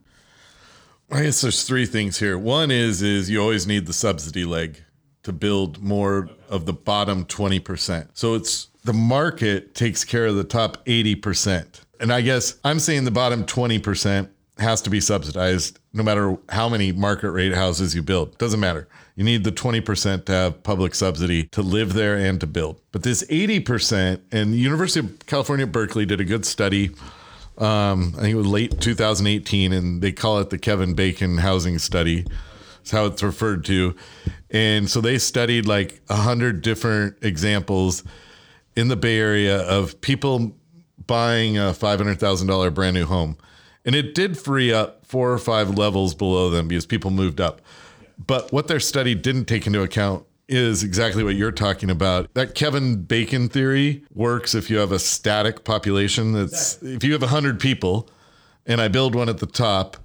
I guess there's three things here. One is is you always need the subsidy leg to build more of the bottom 20%. So it's the market takes care of the top 80%. And I guess I'm saying the bottom 20% has to be subsidized no matter how many market rate houses you build. Doesn't matter. You need the 20% to have public subsidy to live there and to build. But this 80%, and the University of California, Berkeley did a good study. Um, I think it was late 2018, and they call it the Kevin Bacon Housing Study. It's how it's referred to. And so they studied like a hundred different examples in the Bay Area of people buying a $500,000 brand new home. And it did free up four or five levels below them because people moved up. But what their study didn't take into account is exactly what you're talking about. That Kevin Bacon theory works if you have a static population that's if you have 100 people and I build one at the top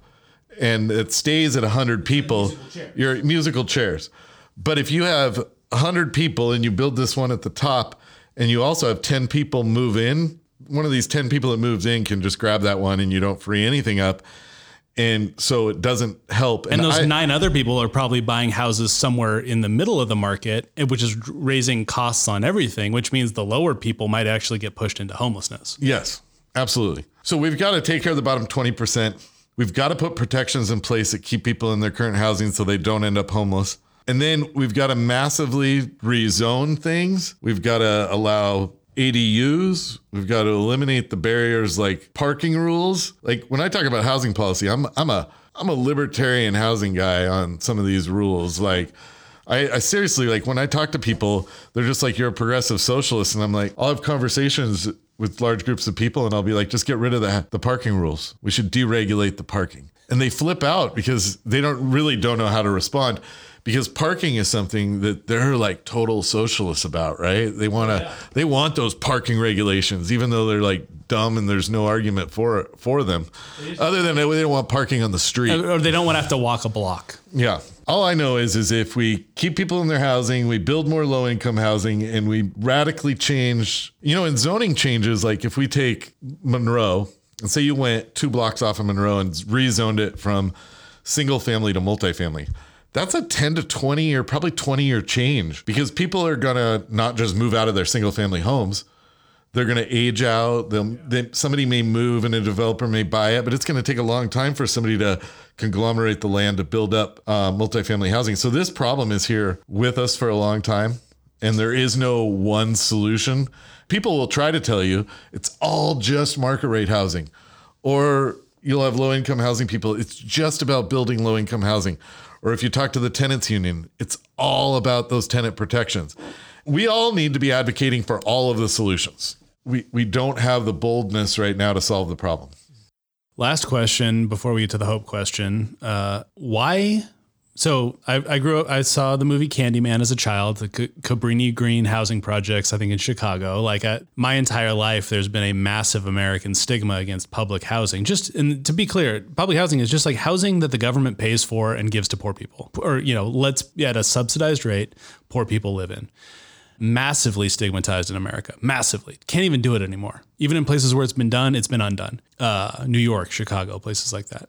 and it stays at 100 people, you're musical chairs. But if you have 100 people and you build this one at the top and you also have 10 people move in, one of these 10 people that moves in can just grab that one and you don't free anything up. And so it doesn't help. And, and those I, nine other people are probably buying houses somewhere in the middle of the market, eh, which is raising costs on everything, which means the lower people might actually get pushed into homelessness. Yes, absolutely. So we've got to take care of the bottom 20%. We've got to put protections in place that keep people in their current housing so they don't end up homeless. And then we've got to massively rezone things. We've got to allow ADUs. We've got to eliminate the barriers like parking rules. Like when I talk about housing policy, I'm I'm a I'm a libertarian housing guy on some of these rules. Like I, I, seriously like when I talk to people, they're just like you're a progressive socialist, and I'm like I'll have conversations with large groups of people, and I'll be like, just get rid of the the parking rules. We should deregulate the parking, and they flip out because they don't really don't know how to respond because parking is something that they're like total socialists about, right? They want to, yeah. they want those parking regulations, even though they're like dumb and there's no argument for for them, other than they don't want parking on the street or they don't want to have to walk a block. Yeah. All I know is, is if we keep people in their housing, we build more low income housing, and we radically change, you know, in zoning changes, like if we take Monroe and say you went two blocks off of Monroe and rezoned it from single family to multifamily that's a 10 to 20 year, probably 20 year change because people are going to not just move out of their single family homes. They're going to age out. They'll, then somebody may move and a developer may buy it, but it's going to take a long time for somebody to conglomerate the land to build up uh, multifamily housing. So this problem is here with us for a long time, and there is no one solution. People will try to tell you it's all just market rate housing, or you'll have low income housing people. It's just about building low income housing or if you talk to the tenants union, it's all about those tenant protections. We all need to be advocating for all of the solutions. We, we don't have the boldness right now to solve the problem. Last question before we get to the hope question. Uh, why So I, I grew up. I saw the movie Candyman as a child. The C- Cabrini Green housing projects, I think in Chicago. Like I, my entire life, there's been a massive American stigma against public housing. Just and to be clear, public housing is just like housing that the government pays for and gives to poor people, or you know, let's at a subsidized rate, poor people live in. Massively stigmatized in America. Massively. Can't even do it anymore. Even in places where it's been done, it's been undone. Uh, New York, Chicago, places like that.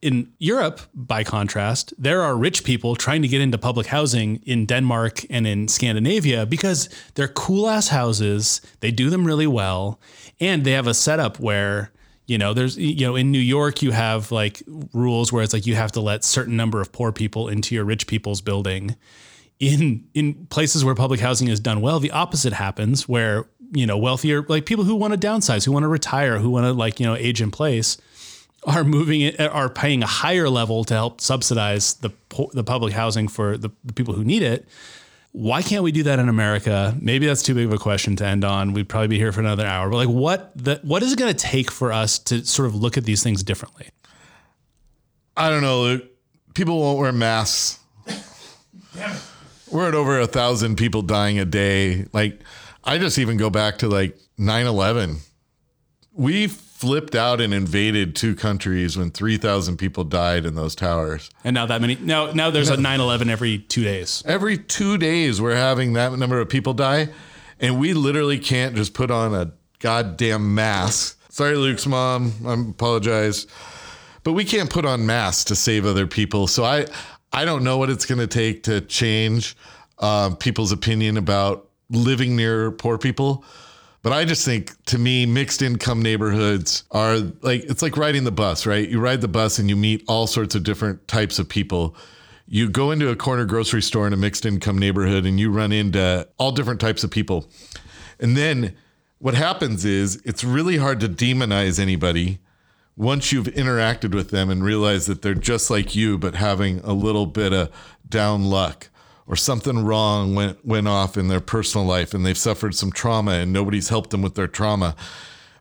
In Europe, by contrast, there are rich people trying to get into public housing in Denmark and in Scandinavia because they're cool ass houses. They do them really well. And they have a setup where, you know, there's, you know, in New York, you have like rules where it's like you have to let certain number of poor people into your rich people's building. In in places where public housing is done well, the opposite happens where, you know, wealthier like people who want to downsize, who want to retire, who want to like, you know, age in place are moving it are paying a higher level to help subsidize the the public housing for the, the, people who need it. Why can't we do that in America? Maybe that's too big of a question to end on. We'd probably be here for another hour. But like, what the what is it going to take for us to sort of look at these things differently? I don't know. People won't wear masks. We're at over a thousand people dying a day. Like, I just even go back to like 9 11. We flipped out and invaded two countries when 3,000 people died in those towers. And now that many, now, now there's a 9 11 every two days. Every two days, we're having that number of people die. And we literally can't just put on a goddamn mask. Sorry, Luke's mom. I apologize. But we can't put on masks to save other people. So I, I don't know what it's going to take to change uh, people's opinion about living near poor people. But I just think to me, mixed income neighborhoods are like, it's like riding the bus, right? You ride the bus and you meet all sorts of different types of people. You go into a corner grocery store in a mixed income neighborhood and you run into all different types of people. And then what happens is it's really hard to demonize anybody once you've interacted with them and realized that they're just like you, but having a little bit of down luck or something wrong went, went off in their personal life and they've suffered some trauma and nobody's helped them with their trauma.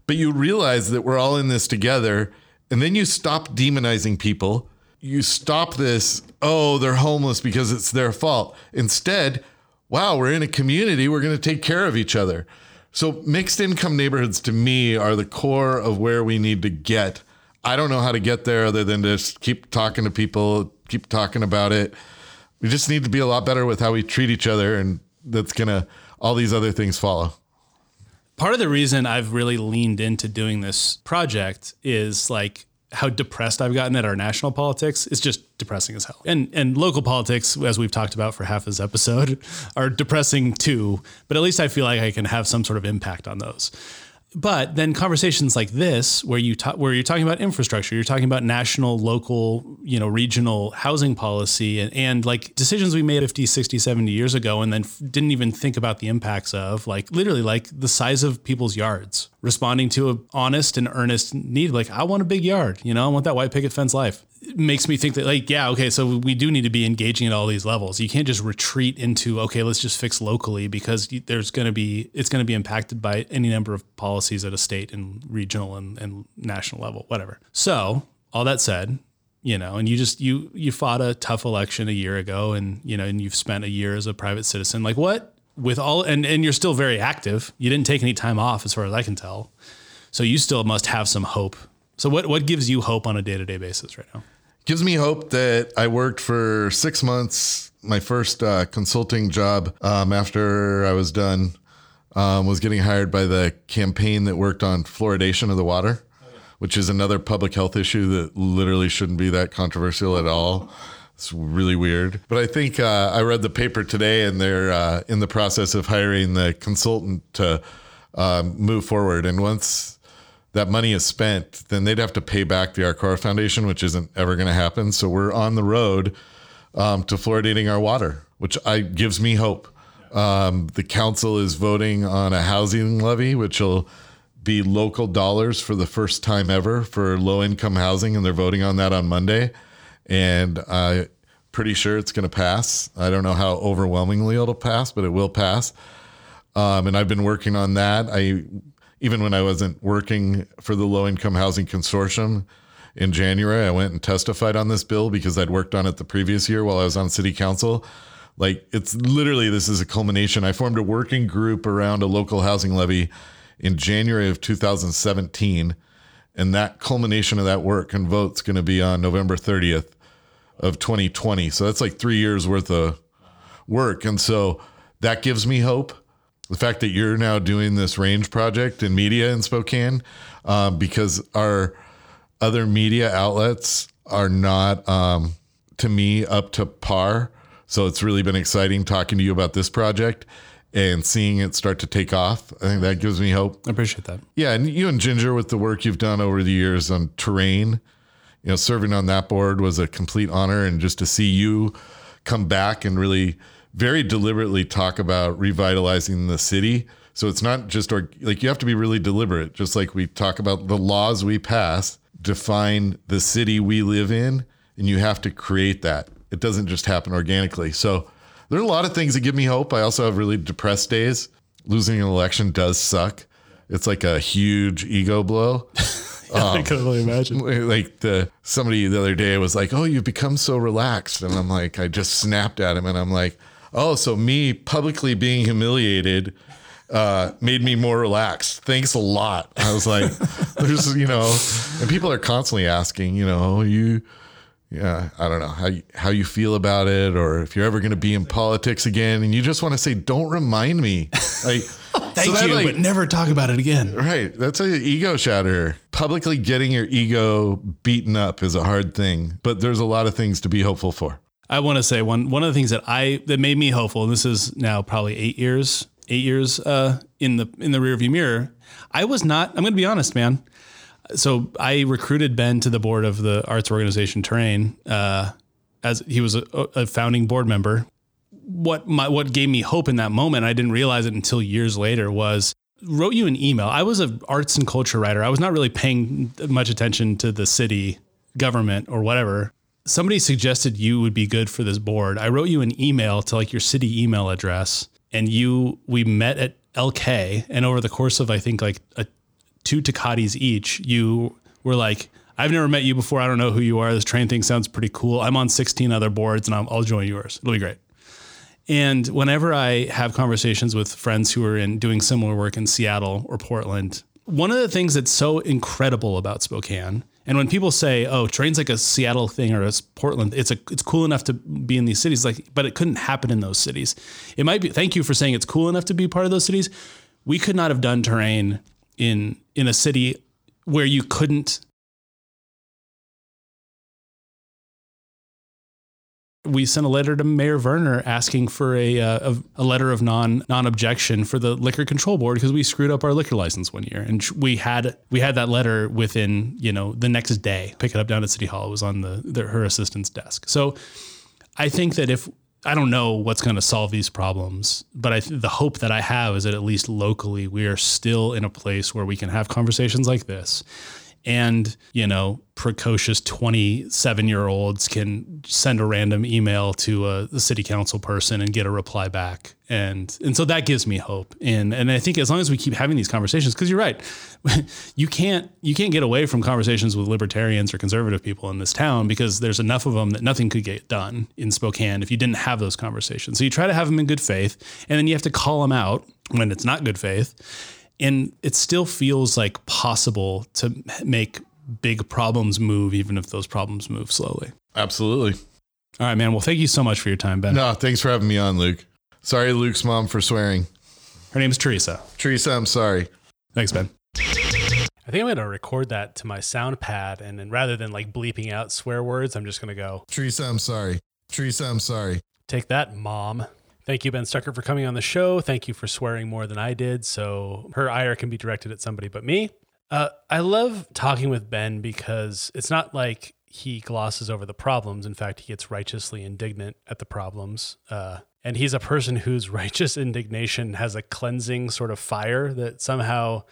But you realize that we're all in this together. And then you stop demonizing people. You stop this, oh, they're homeless because it's their fault. Instead, wow, we're in a community. We're going to take care of each other. So, mixed income neighborhoods to me are the core of where we need to get. I don't know how to get there other than just keep talking to people, keep talking about it. We just need to be a lot better with how we treat each other, and that's to, all these other things follow. Part of the reason I've really leaned into doing this project is like how depressed I've gotten at our national politics is just depressing as hell. And and local politics, as we've talked about for half this episode, are depressing too. But at least I feel like I can have some sort of impact on those. But then conversations like this, where you talk, where you're talking about infrastructure, you're talking about national, local, you know, regional housing policy and, and like decisions we made 50, 60, 70 years ago and then f- didn't even think about the impacts of like literally like the size of people's yards, responding to honest and earnest need. Like, I want a big yard, you know, I want that white picket fence life makes me think that like yeah okay so we do need to be engaging at all these levels. You can't just retreat into okay let's just fix locally because there's going to be it's going to be impacted by any number of policies at a state and regional and, and national level whatever. So all that said you know and you just you you fought a tough election a year ago and you know and you've spent a year as a private citizen. Like what with all and and you're still very active. You didn't take any time off as far as i can tell. So you still must have some hope. So what what gives you hope on a day-to-day basis right now gives me hope that I worked for six months. My first uh, consulting job um, after I was done um, was getting hired by the campaign that worked on fluoridation of the water, which is another public health issue that literally shouldn't be that controversial at all. It's really weird. But I think uh, I read the paper today and they're uh, in the process of hiring the consultant to um, move forward. And once that money is spent, then they'd have to pay back the Arcora Foundation, which isn't ever going to happen. So we're on the road um, to fluoridating our water, which I, gives me hope. Um, the council is voting on a housing levy, which will be local dollars for the first time ever for low income housing, and they're voting on that on Monday. And I'm pretty sure it's going to pass. I don't know how overwhelmingly it'll pass, but it will pass. Um, and I've been working on that. I even when I wasn't working for the Low Income Housing Consortium, in January. I went and testified on this bill because I'd worked on it the previous year while I was on city council. Like it's literally this is a culmination. I formed a working group around a local housing levy in January of 2017, and that culmination of that work and vote's going to be on November 30th of 2020. So that's like three years worth of work, and so that gives me hope. The fact that you're now doing this range project in media in Spokane, uh, because our other media outlets are not, um, to me, up to par. So it's really been exciting talking to you about this project and seeing it start to take off. I think that gives me hope. I appreciate that. Yeah, and you and Ginger with the work you've done over the years on terrain, you know, serving on that board was a complete honor, and just to see you come back and really very deliberately talk about revitalizing the city. So it's not just or, like you have to be really deliberate, just like we talk about the laws we pass define the city we live in, and you have to create that. It doesn't just happen organically. So there are a lot of things that give me hope. I also have really depressed days. Losing an election does suck. It's like a huge ego blow. Yeah, um, I can only imagine. Like the somebody the other day was like, "Oh, you've become so relaxed," and I'm like, I just snapped at him, and I'm like, "Oh, so me publicly being humiliated." Uh, made me more relaxed. Thanks a lot. I was like, there's, you know, and people are constantly asking, you know, you, yeah, I don't know how you, how you feel about it, or if you're ever going to be in politics again, and you just want to say, "Don't remind me." Like, Thank so that, you, like- but never talk about it again. right? That's an ego shatter. Publicly getting your ego beaten up is a hard thing, but there's a lot of things to be hopeful for. I want to say one one of the things that I that made me hopeful. And this is now probably eight years, eight years uh, in the in the rearview mirror. I was not. I'm going to be honest, man. So I recruited Ben to the board of the arts organization Terrain uh, as he was a, a founding board member. What my what gave me hope in that moment, I didn't realize it until years later, was wrote you an email. I was an arts and culture writer. I was not really paying much attention to the city government or whatever. Somebody suggested you would be good for this board. I wrote you an email to like your city email address, and you we met at Elk, and over the course of I think like a two Tecates each, you were like, I've never met you before. I don't know who you are. This Terrain thing sounds pretty cool. I'm on 16 other boards and I'm, I'll join yours. It'll be great. And whenever I have conversations with friends who are in doing similar work in Seattle or Portland, one of the things that's so incredible about Spokane, and when people say, "Oh, Terrain's like a Seattle thing or a Portland," it's a it's cool enough to be in these cities, like, but it couldn't happen in those cities. It might be. Thank you for saying it's cool enough to be part of those cities. We could not have done terrain in in a city where you couldn't we sent a letter to Mayor Verner asking for a, uh, a letter of non non objection for the liquor control board because we screwed up our liquor license one year, and we had we had that letter within you know the next day. Pick it up down at City Hall. It was on the, the her assistant's desk. So I think that if I don't know what's going to solve these problems, but I th- the hope that I have is that at least locally we are still in a place where we can have conversations like this. And, you know, precocious 27 year olds can send a random email to a, the city council person and get a reply back. And, and so that gives me hope. And, and I think as long as we keep having these conversations, because you're right, you can't, you can't get away from conversations with libertarians or conservative people in this town because there's enough of them that nothing could get done in Spokane if you didn't have those conversations. So you try to have them in good faith and then you have to call them out when it's not good faith and it still feels like possible to make big problems move even if those problems move slowly Absolutely. all right man well thank you so much for your time ben No, thanks for having me on, Luke. Sorry, Luke's mom, for swearing. her name's teresa Teresa, I'm sorry. thanks ben I think I'm going to record that to my sound pad. And then rather than like bleeping out swear words, I'm just going to go, Teresa, I'm sorry. Teresa, I'm sorry. take that, mom. Thank you, Ben Stuckart, for coming on the show. Thank you for swearing more than I did. So her ire can be directed at somebody but me. Uh, I love talking with Ben because it's not like he glosses over the problems. In fact, he gets righteously indignant at the problems. Uh, and he's a person whose righteous indignation has a cleansing sort of fire that somehow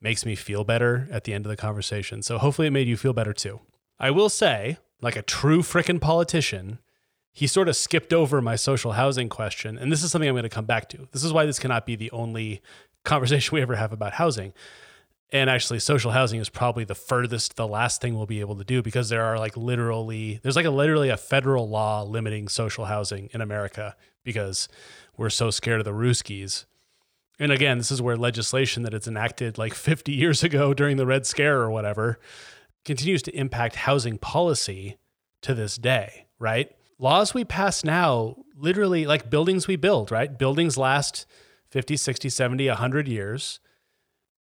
makes me feel better at the end of the conversation. So hopefully it made you feel better too. I will say, like a true frickin' politician, he sort of skipped over my social housing question. And this is something I'm going to come back to. This is why this cannot be the only conversation we ever have about housing. And actually, social housing is probably the furthest, the last thing we'll be able to do because there are like literally, there's like a literally a federal law limiting social housing in America because we're so scared of the Ruskies. And again, this is where legislation that it's enacted like 50 years ago during the Red Scare or whatever continues to impact housing policy to this day, right? Laws we pass now, literally like buildings we build, right? Buildings last 50, 60, 70, 100 years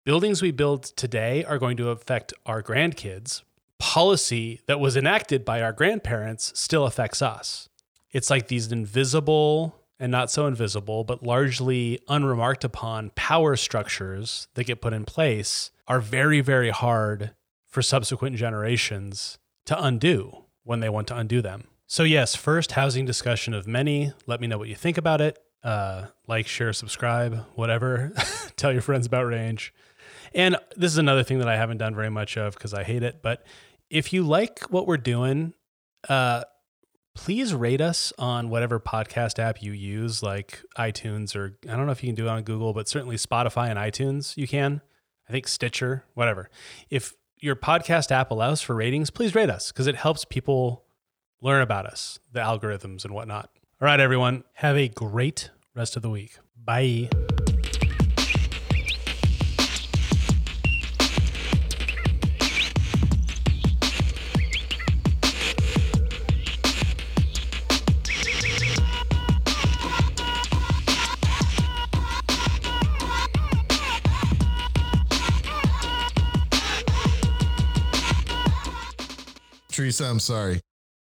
buildings we build today are going to affect our grandkids. Policy that was enacted by our grandparents still affects us. It's like these invisible and not so invisible, but largely unremarked upon power structures that get put in place are very, very hard for subsequent generations to undo when they want to undo them. So, yes, first housing discussion of many. Let me know what you think about it. Uh, like, share, subscribe, whatever. Tell your friends about Range. And this is another thing that I haven't done very much of because I hate it. But if you like what we're doing, uh, please rate us on whatever podcast app you use, like iTunes or I don't know if you can do it on Google, but certainly Spotify and iTunes, you can. I think Stitcher, whatever. If your podcast app allows for ratings, please rate us because it helps people learn about us, the algorithms and whatnot. All right, everyone, have a great rest of the week. Bye. Teresa, I'm sorry.